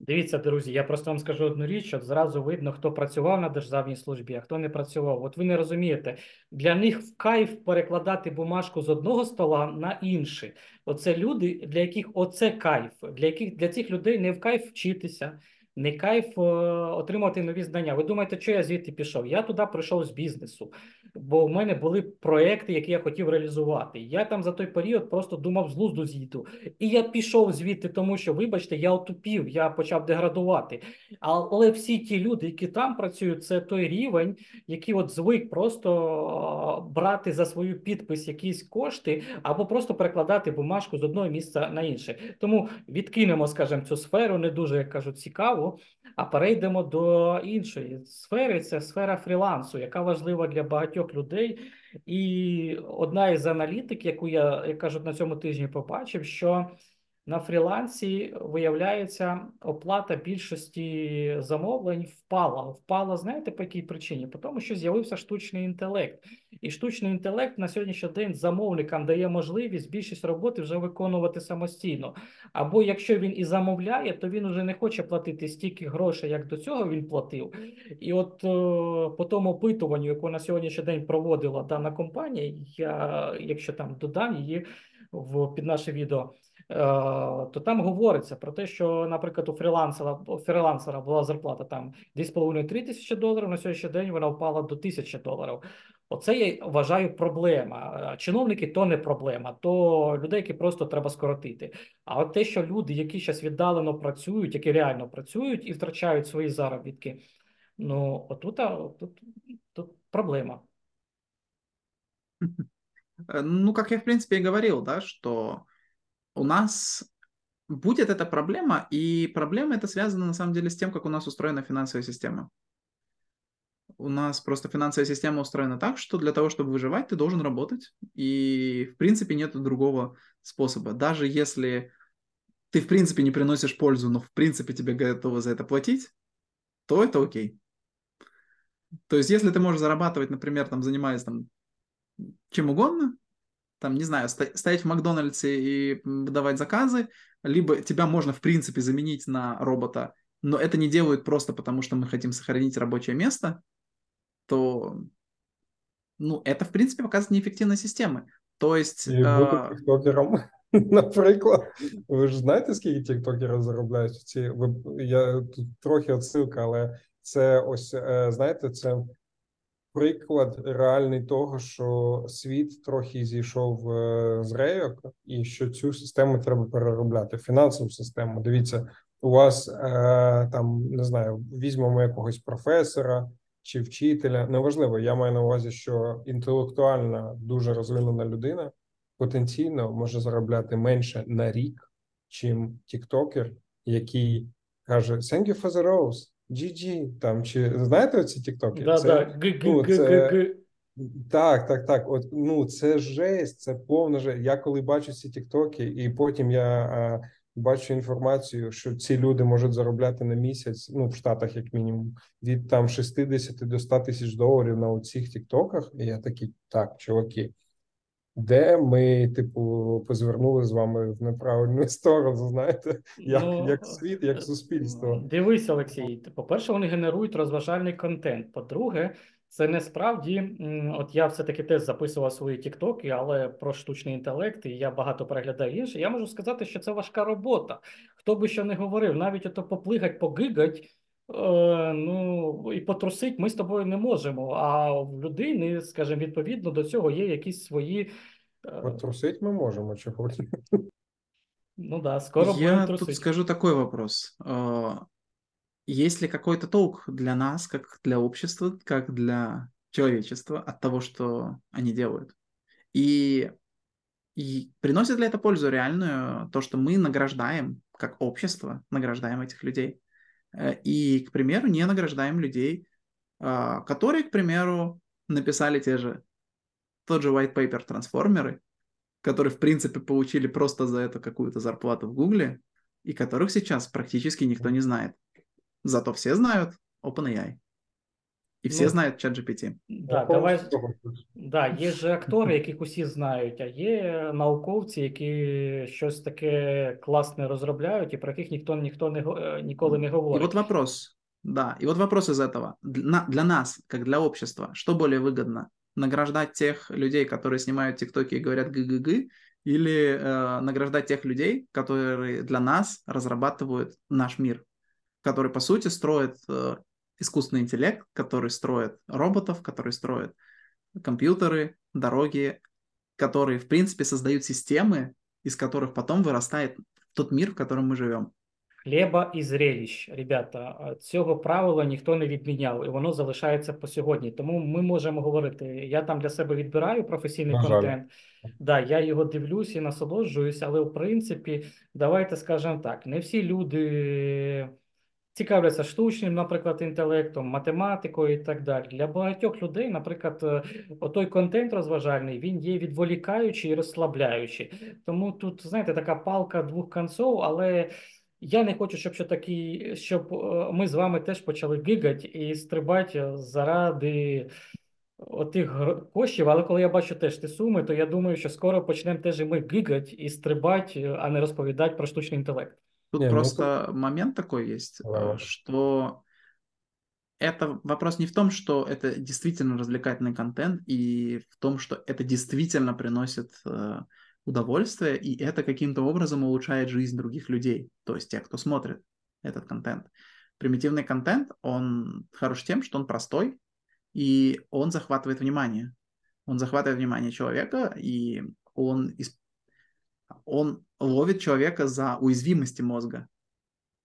Дивіться, друзі, я просто вам скажу одну річ, щоб зразу видно, хто працював на державній службі, а хто не працював. От ви не розумієте, для них в кайф перекладати бумажку з одного стола на інший. Оце люди, для яких оце кайф, для яких для цих людей не в кайф вчитися, не кайф е, отримати нові знання. Ви думаєте, що я звідти пішов? Я туди прийшов з бізнесу, бо в мене були проекти, які я хотів реалізувати. Я там за той період просто думав з лузду з'їду. І я пішов звідти, тому що, вибачте, я отупів, я почав деградувати. Але всі ті люди, які там працюють, це той рівень, який от звик просто брати за свою підпис якісь кошти, або просто перекладати бумажку з одного місця на інше. Тому відкинемо, скажімо, цю сферу, не дуже як кажуть, цікаво. А перейдемо до іншої сфери. Це сфера фрілансу, яка важлива для багатьох людей. І одна із аналітик, яку я я кажу, на цьому тижні побачив, що на фрілансі виявляється оплата більшості замовлень впала. Впала, знаєте, по якій причині? По тому, що з'явився штучний інтелект, і штучний інтелект на сьогоднішній день замовникам дає можливість більшість роботи вже виконувати самостійно. Або якщо він і замовляє, то він вже не хоче платити стільки грошей, як до цього він платив. І от о, по тому опитуванню, яку на сьогоднішній день проводила дана компанія, я якщо там додам її в під наше відео. Е, то там говориться про те, що, наприклад, у фрілансера фрілансера була зарплата там 2,5-3 тисячі доларів. На сьогоднішній день вона впала до тисячі доларів. Оце я вважаю проблема. Чиновники то не проблема, то людей, які просто треба скоротити. А от те, що люди, які зараз віддалено працюють, які реально працюють і втрачають свої заробітки, ну отут, тут, тут проблема. Ну, как я, в принципе, и говорил, да, что у нас будет эта проблема, и проблема это связана на самом деле с тем, как у нас устроена финансовая система. У нас просто финансовая система устроена так, что для того, чтобы выживать, ты должен работать, и в принципе нет другого способа. Даже если ты в принципе не приносишь пользу, но в принципе тебе готовы за это платить, то это окей. То есть, если ты можешь зарабатывать, например, там, занимаясь там чем угодно, там, не знаю, стоять в Макдональдсе и выдавать заказы, либо тебя можно, в принципе, заменить на робота, но это не делают просто потому, что мы хотим сохранить рабочее место, то, ну, это, в принципе, показывает неэффективность системы. То есть... І бути тіктокером, наприклад. Ви ж знаєте, скільки тіктокерів заробляють ці... Я тут трохи отсилка, але це ось, знаєте, це приклад реальний того, що світ трохи зійшов е, з рейок, і що цю систему треба переробляти. Фінансову систему. Дивіться, у вас е, там не знаю, візьмемо якогось професора чи вчителя. Неважливо, я маю на увазі, що інтелектуальна дуже розвинена людина потенційно може заробляти менше на рік, чим тіктокер, який каже: «Thank you for the rose. GG, там чи знаєте оці тіктоки? Да, це, да. Ну, це... Так, так, так. От ну це жесть, це повна жесть. Я коли бачу ці тіктоки, і потім я а, бачу інформацію, що ці люди можуть заробляти на місяць, ну в Штатах, як мінімум, від там 60 до 100 тисяч доларів на оцих тіктоках. І я такий, так, чуваки. Де ми, типу, позвернули з вами в неправильну сторону. Знаєте, як, Ну, як світ, як суспільство. Дивись, Олексій. По-перше, вони генерують розважальний контент. По-друге, це не справді. От я все-таки теж записував свої тіктоки, але про штучний інтелект, і я багато переглядаю інше. Я можу сказати, що це важка робота. Хто би що не говорив, навіть ото поплигать, погигать. е, Ну і потрусить ми з тобою не можемо. А в людини, скажімо, відповідно до цього є якісь свої. е, От трусить ми можемо, чи хоч. Ну да, скоро будемо Я тут трусити. скажу такой вопрос. А, Есть ли какой-то толк для нас, как для общества, как для человечества от того, что они делают? И, и приносит ли это пользу реальную, то, что мы награждаем, как общество, награждаем этих людей? Э, И, к примеру, не награждаем людей, а, которые, к примеру, написали те же, тот же white paper трансформеры, которые, в принципе, получили просто за это какую-то зарплату в Гугле, и которых сейчас практически никто не знает. Зато все знают OpenAI. И все Ну, знают ChatGPT. Да, давай Да, є же актори, яких усі знають, а є науковці, які щось таке класне розробляють, і про яких ніхто ніхто не го- е, ніколи не И говорить. вот вопрос, да, и вот вопрос из этого. Для, для нас, как для общества, что более выгодно? Награждать тех людей, которые снимают тиктоки и говорят гы-гы-гы, или э, награждать тех людей, которые для нас разрабатывают наш мир, который, по сути, строит э, искусственный интеллект, который строит роботов, который строит компьютеры, дороги, которые, в принципе, создают системы, из которых потом вырастает тот мир, в котором мы живем. Хліба і зрелищ, ребята, а цього правила ніхто не відміняв, і воно залишається по сьогодні. Тому ми можемо говорити. Я там для себе відбираю професійний На жаль. контент. Да, я його дивлюсь і насолоджуюсь, але в принципі, давайте скажемо так: не всі люди Цікавляться штучним, наприклад, інтелектом, математикою і так далі. Для багатьох людей, наприклад, е, отой контент розважальний, він є відволікаючий і розслабляючий. Тому тут, знаєте, така палка двох концов, але. Я не хочу, щоб що такі, щоб е, ми з вами теж почали гигати і стрибати заради отих коштів. Але коли я бачу теж ті суми, то я думаю, що скоро почнемо теж і ми гигати і стрибати, е, а не розповідати про штучний інтелект. Тут Не, ну просто момент такой есть, Давай, э, что это вопрос не в том, что это действительно развлекательный контент, и в том, что это действительно приносит э, удовольствие, и это каким-то образом улучшает жизнь других людей, то есть тех, кто смотрит этот контент. Примитивный контент, он хорош тем, что он простой, и он захватывает внимание. Он захватывает внимание человека, и он, он ловит человека за уязвимости мозга.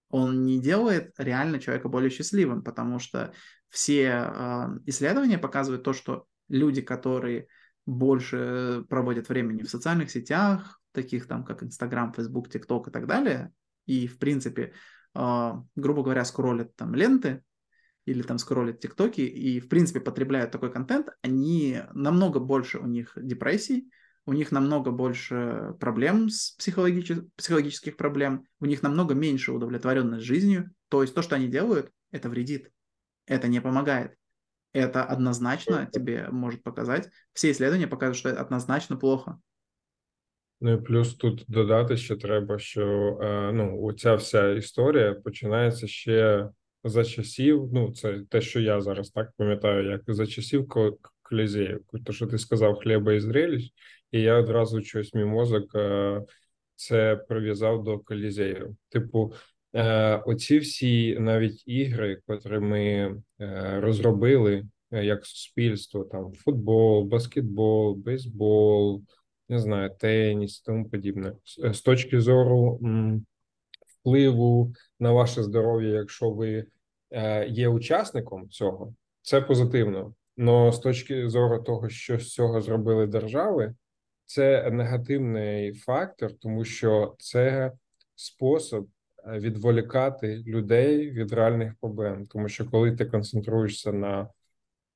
Он не делает реально человека более счастливым, потому что все э, исследования показывают то, что люди, которые больше проводят времени в социальных сетях, таких там как Инстаграм, Фейсбук, ТикТок и так далее, и в принципе, э, грубо говоря, скроллят там ленты или там скроллят ТикТоки и в принципе потребляют такой контент, они намного больше у них депрессий, у них намного больше проблем с психологичес- психологических проблем, у них намного меньше удовлетворенность жизнью. То есть то, что они делают, это вредит, это не помогает. Это однозначно тебе может показать. Все исследования показывают, что это однозначно плохо. Ну і плюс тут додати ще треба, що е, ну, оця вся історія починається ще за часів. Ну, це те, що я зараз так пам'ятаю, як за часів Ко- Колізею. То, що ти сказав, хліба і зрелищ, і я одразу щось мій мозок е, це прив'язав до Колізею. Типу, е, оці всі навіть ігри, котрі ми е, розробили як суспільство, там футбол, баскетбол, бейсбол не знаю, теніс, тому подібне. З- точки зору впливу на ваше здоров'я, якщо ви є учасником цього, це позитивно. Но з точки зору того, що з цього зробили держави, це негативний фактор, тому що це спосіб е, відволікати людей від реальних проблем. Тому що коли ти концентруєшся на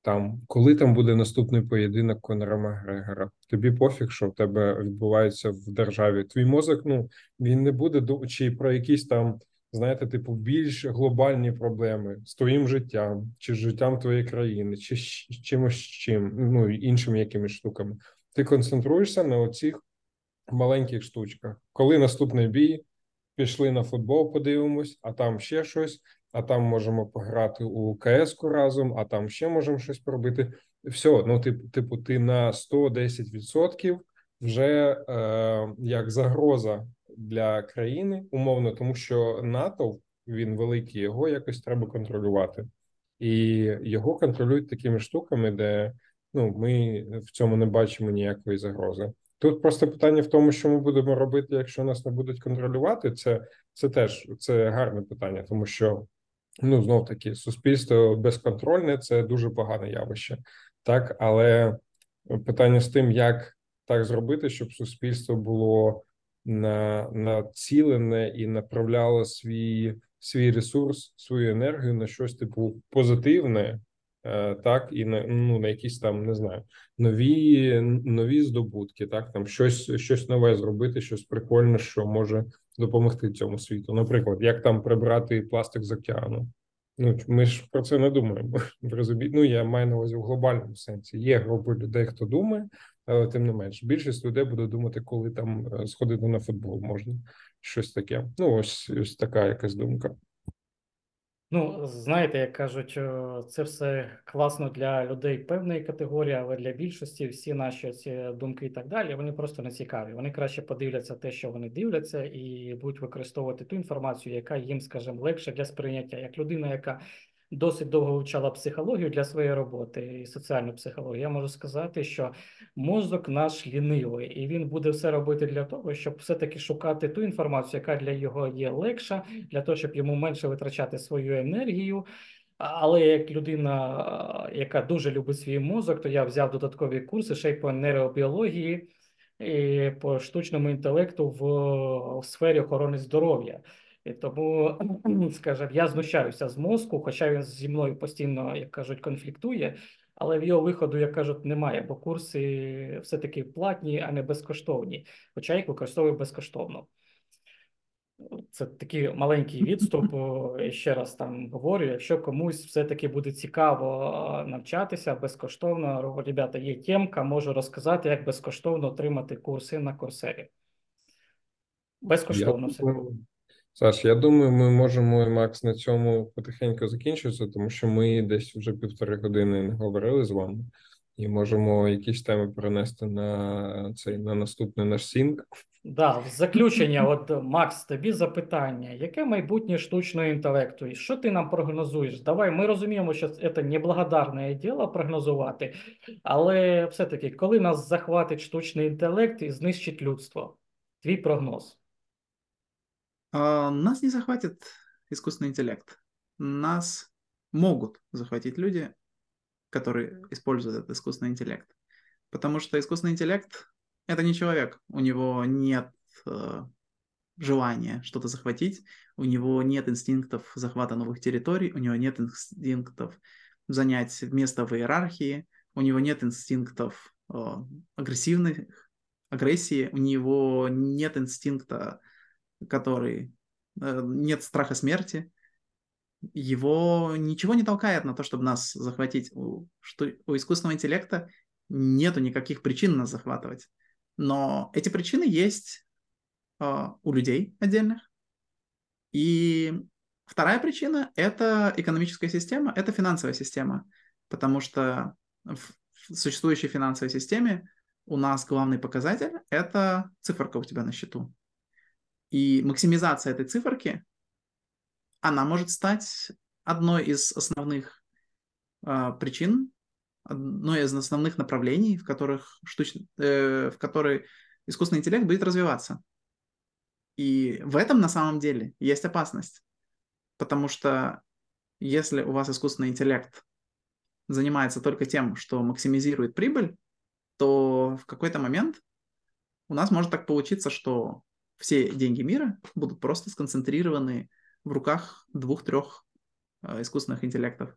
там, коли там буде наступний поєдинок Конора Макгрегора, тобі пофіг, що в тебе відбувається в державі. Твій мозок, ну він не буде чи про якісь там, знаєте, типу, більш глобальні проблеми з твоїм життям, чи з життям твоєї країни, чи з чимось чим, ну іншими якимись штуками. Ти концентруєшся на оцих маленьких штучках. Коли наступний бій, пішли на футбол, подивимось, а там ще щось, а там можемо пограти у КС-ку разом, а там ще можемо щось пробити. Все, ну типу, типу, ти на 110% вже е, як загроза для країни, умовно, тому що НАТО він великий, його якось треба контролювати, і його контролюють такими штуками, де ну ми в цьому не бачимо ніякої загрози. Тут просто питання в тому, що ми будемо робити, якщо нас не будуть контролювати. Це це теж це гарне питання, тому що ну знов таки суспільство безконтрольне це дуже погане явище, так але питання з тим, як так зробити, щоб суспільство було на націлене і направляло свій свій ресурс, свою енергію на щось типу позитивне, так і на ну на якісь там не знаю нові нові здобутки, так там щось щось нове зробити, щось прикольне, що може допомогти цьому світу. Наприклад, як там прибрати пластик з океану. Ну ми ж про це не думаємо. Ну, я маю на увазі в глобальному сенсі. Є групи людей, хто думає, але тим не менш, більшість людей буде думати, коли там е, сходити на футбол можна щось таке. Ну ось ось така якась думка. Ну, знаєте, як кажуть, це все класно для людей певної категорії, але для більшості всі наші ці думки і так далі, вони просто не цікаві. Вони краще подивляться те, що вони дивляться, і будуть використовувати ту інформацію, яка їм, скажімо, легше для сприйняття, як людина, яка досить довго вивчала психологію для своєї роботи і соціальну психологію. Я можу сказати, що мозок наш лінивий, і він буде все робити для того, щоб все-таки шукати ту інформацію, яка для його є легша, для того, щоб йому менше витрачати свою енергію. Але як людина, яка дуже любить свій мозок, то я взяв додаткові курси ще й по нейробіології і по штучному інтелекту в, в сфері охорони здоров'я. І тому, скажімо, я знущаюся з мозку, хоча він зі мною постійно, як кажуть, конфліктує, але в його виходу, як кажуть, немає, бо курси все-таки платні, а не безкоштовні. Хоча їх використовую безкоштовно. Це такий маленький відступ. Ще раз там говорю: якщо комусь все-таки буде цікаво навчатися безкоштовно, ребята, є темка, можу розказати, як безкоштовно отримати курси на курсері. Безкоштовно все. Саш, я думаю, ми можемо, Макс, на цьому потихеньку закінчитися, тому що ми десь вже півтори години не говорили з вами, і можемо якісь теми перенести на цей на наступний наш сінк. Да, в заключення, от Макс, тобі запитання: яке майбутнє штучного інтелекту? І що ти нам прогнозуєш? Давай ми розуміємо, що це неблагодарне діло прогнозувати, але все-таки, коли нас захватить штучний інтелект і знищить людство, твій прогноз. А, нас не захватит искусственный интеллект. Нас могут захватить люди, которые используют этот искусственный интеллект. Потому что искусственный интеллект — это не человек. У него нет э, желания что-то захватить, у него нет инстинктов захвата новых территорий, у него нет инстинктов занять место в иерархии, у него нет инстинктов э, агрессивной агрессии, у него нет инстинкта который э, нет страха смерти, его ничего не толкает на то, чтобы нас захватить. У, что, у искусственного интеллекта нету никаких причин нас захватывать. Но эти причины есть э, у людей отдельных. И вторая причина – это экономическая система, это финансовая система. Потому что в существующей финансовой системе у нас главный показатель – это циферка у тебя на счету. И максимизация этой циферки, она может стать одной из основных э, причин, одной из основных направлений, в которых, штуч... э, в которые искусственный интеллект будет развиваться. И в этом на самом деле есть опасность. Потому что если у вас искусственный интеллект занимается только тем, что максимизирует прибыль, то в какой-то момент у нас может так получиться, что все деньги мира будут просто сконцентрированы в руках двух-трех э, искусственных интеллектов,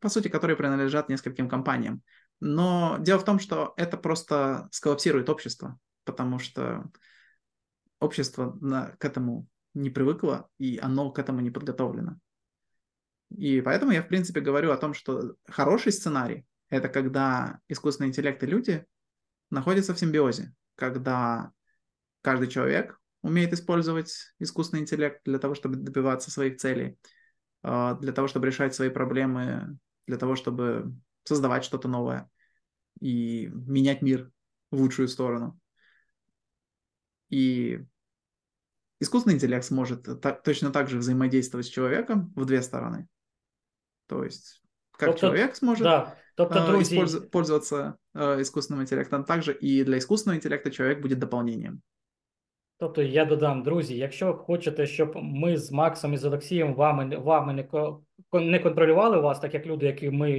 по сути, которые принадлежат нескольким компаниям. Но дело в том, что это просто сколлапсирует общество, потому что общество на, к этому не привыкло, и оно к этому не подготовлено. И поэтому я, в принципе, говорю о том, что хороший сценарий – это когда искусственный интеллект и люди находится в симбиозе, когда каждый человек умеет использовать искусственный интеллект для того, чтобы добиваться своих целей, а, для того, чтобы решать свои проблемы, для того, чтобы создавать что-то новое и менять мир в лучшую сторону. И искусственный интеллект сможет так, точно так же взаимодействовать с человеком в две стороны. То есть, как Тобто, человек сможет Да. Тобто, а, друзі, использу- пользоваться а, искусственным интеллектом, также и для искусственного интеллекта человек будет дополнением. Тобто я додам, друзі, якщо хочете, щоб ми з Максом і з Олексієм вами, вами не, не контролювали вас, так як люди, які ми,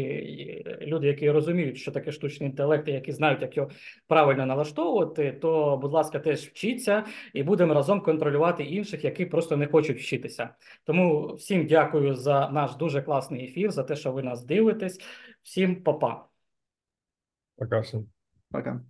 люди, які розуміють, що таке штучний інтелект, і які знають, як його правильно налаштовувати, то, будь ласка, теж вчіться і будемо разом контролювати інших, які просто не хочуть вчитися. Тому всім дякую за наш дуже класний ефір, за те, що ви нас дивитесь. Всім па-па. Пока всім. Пока.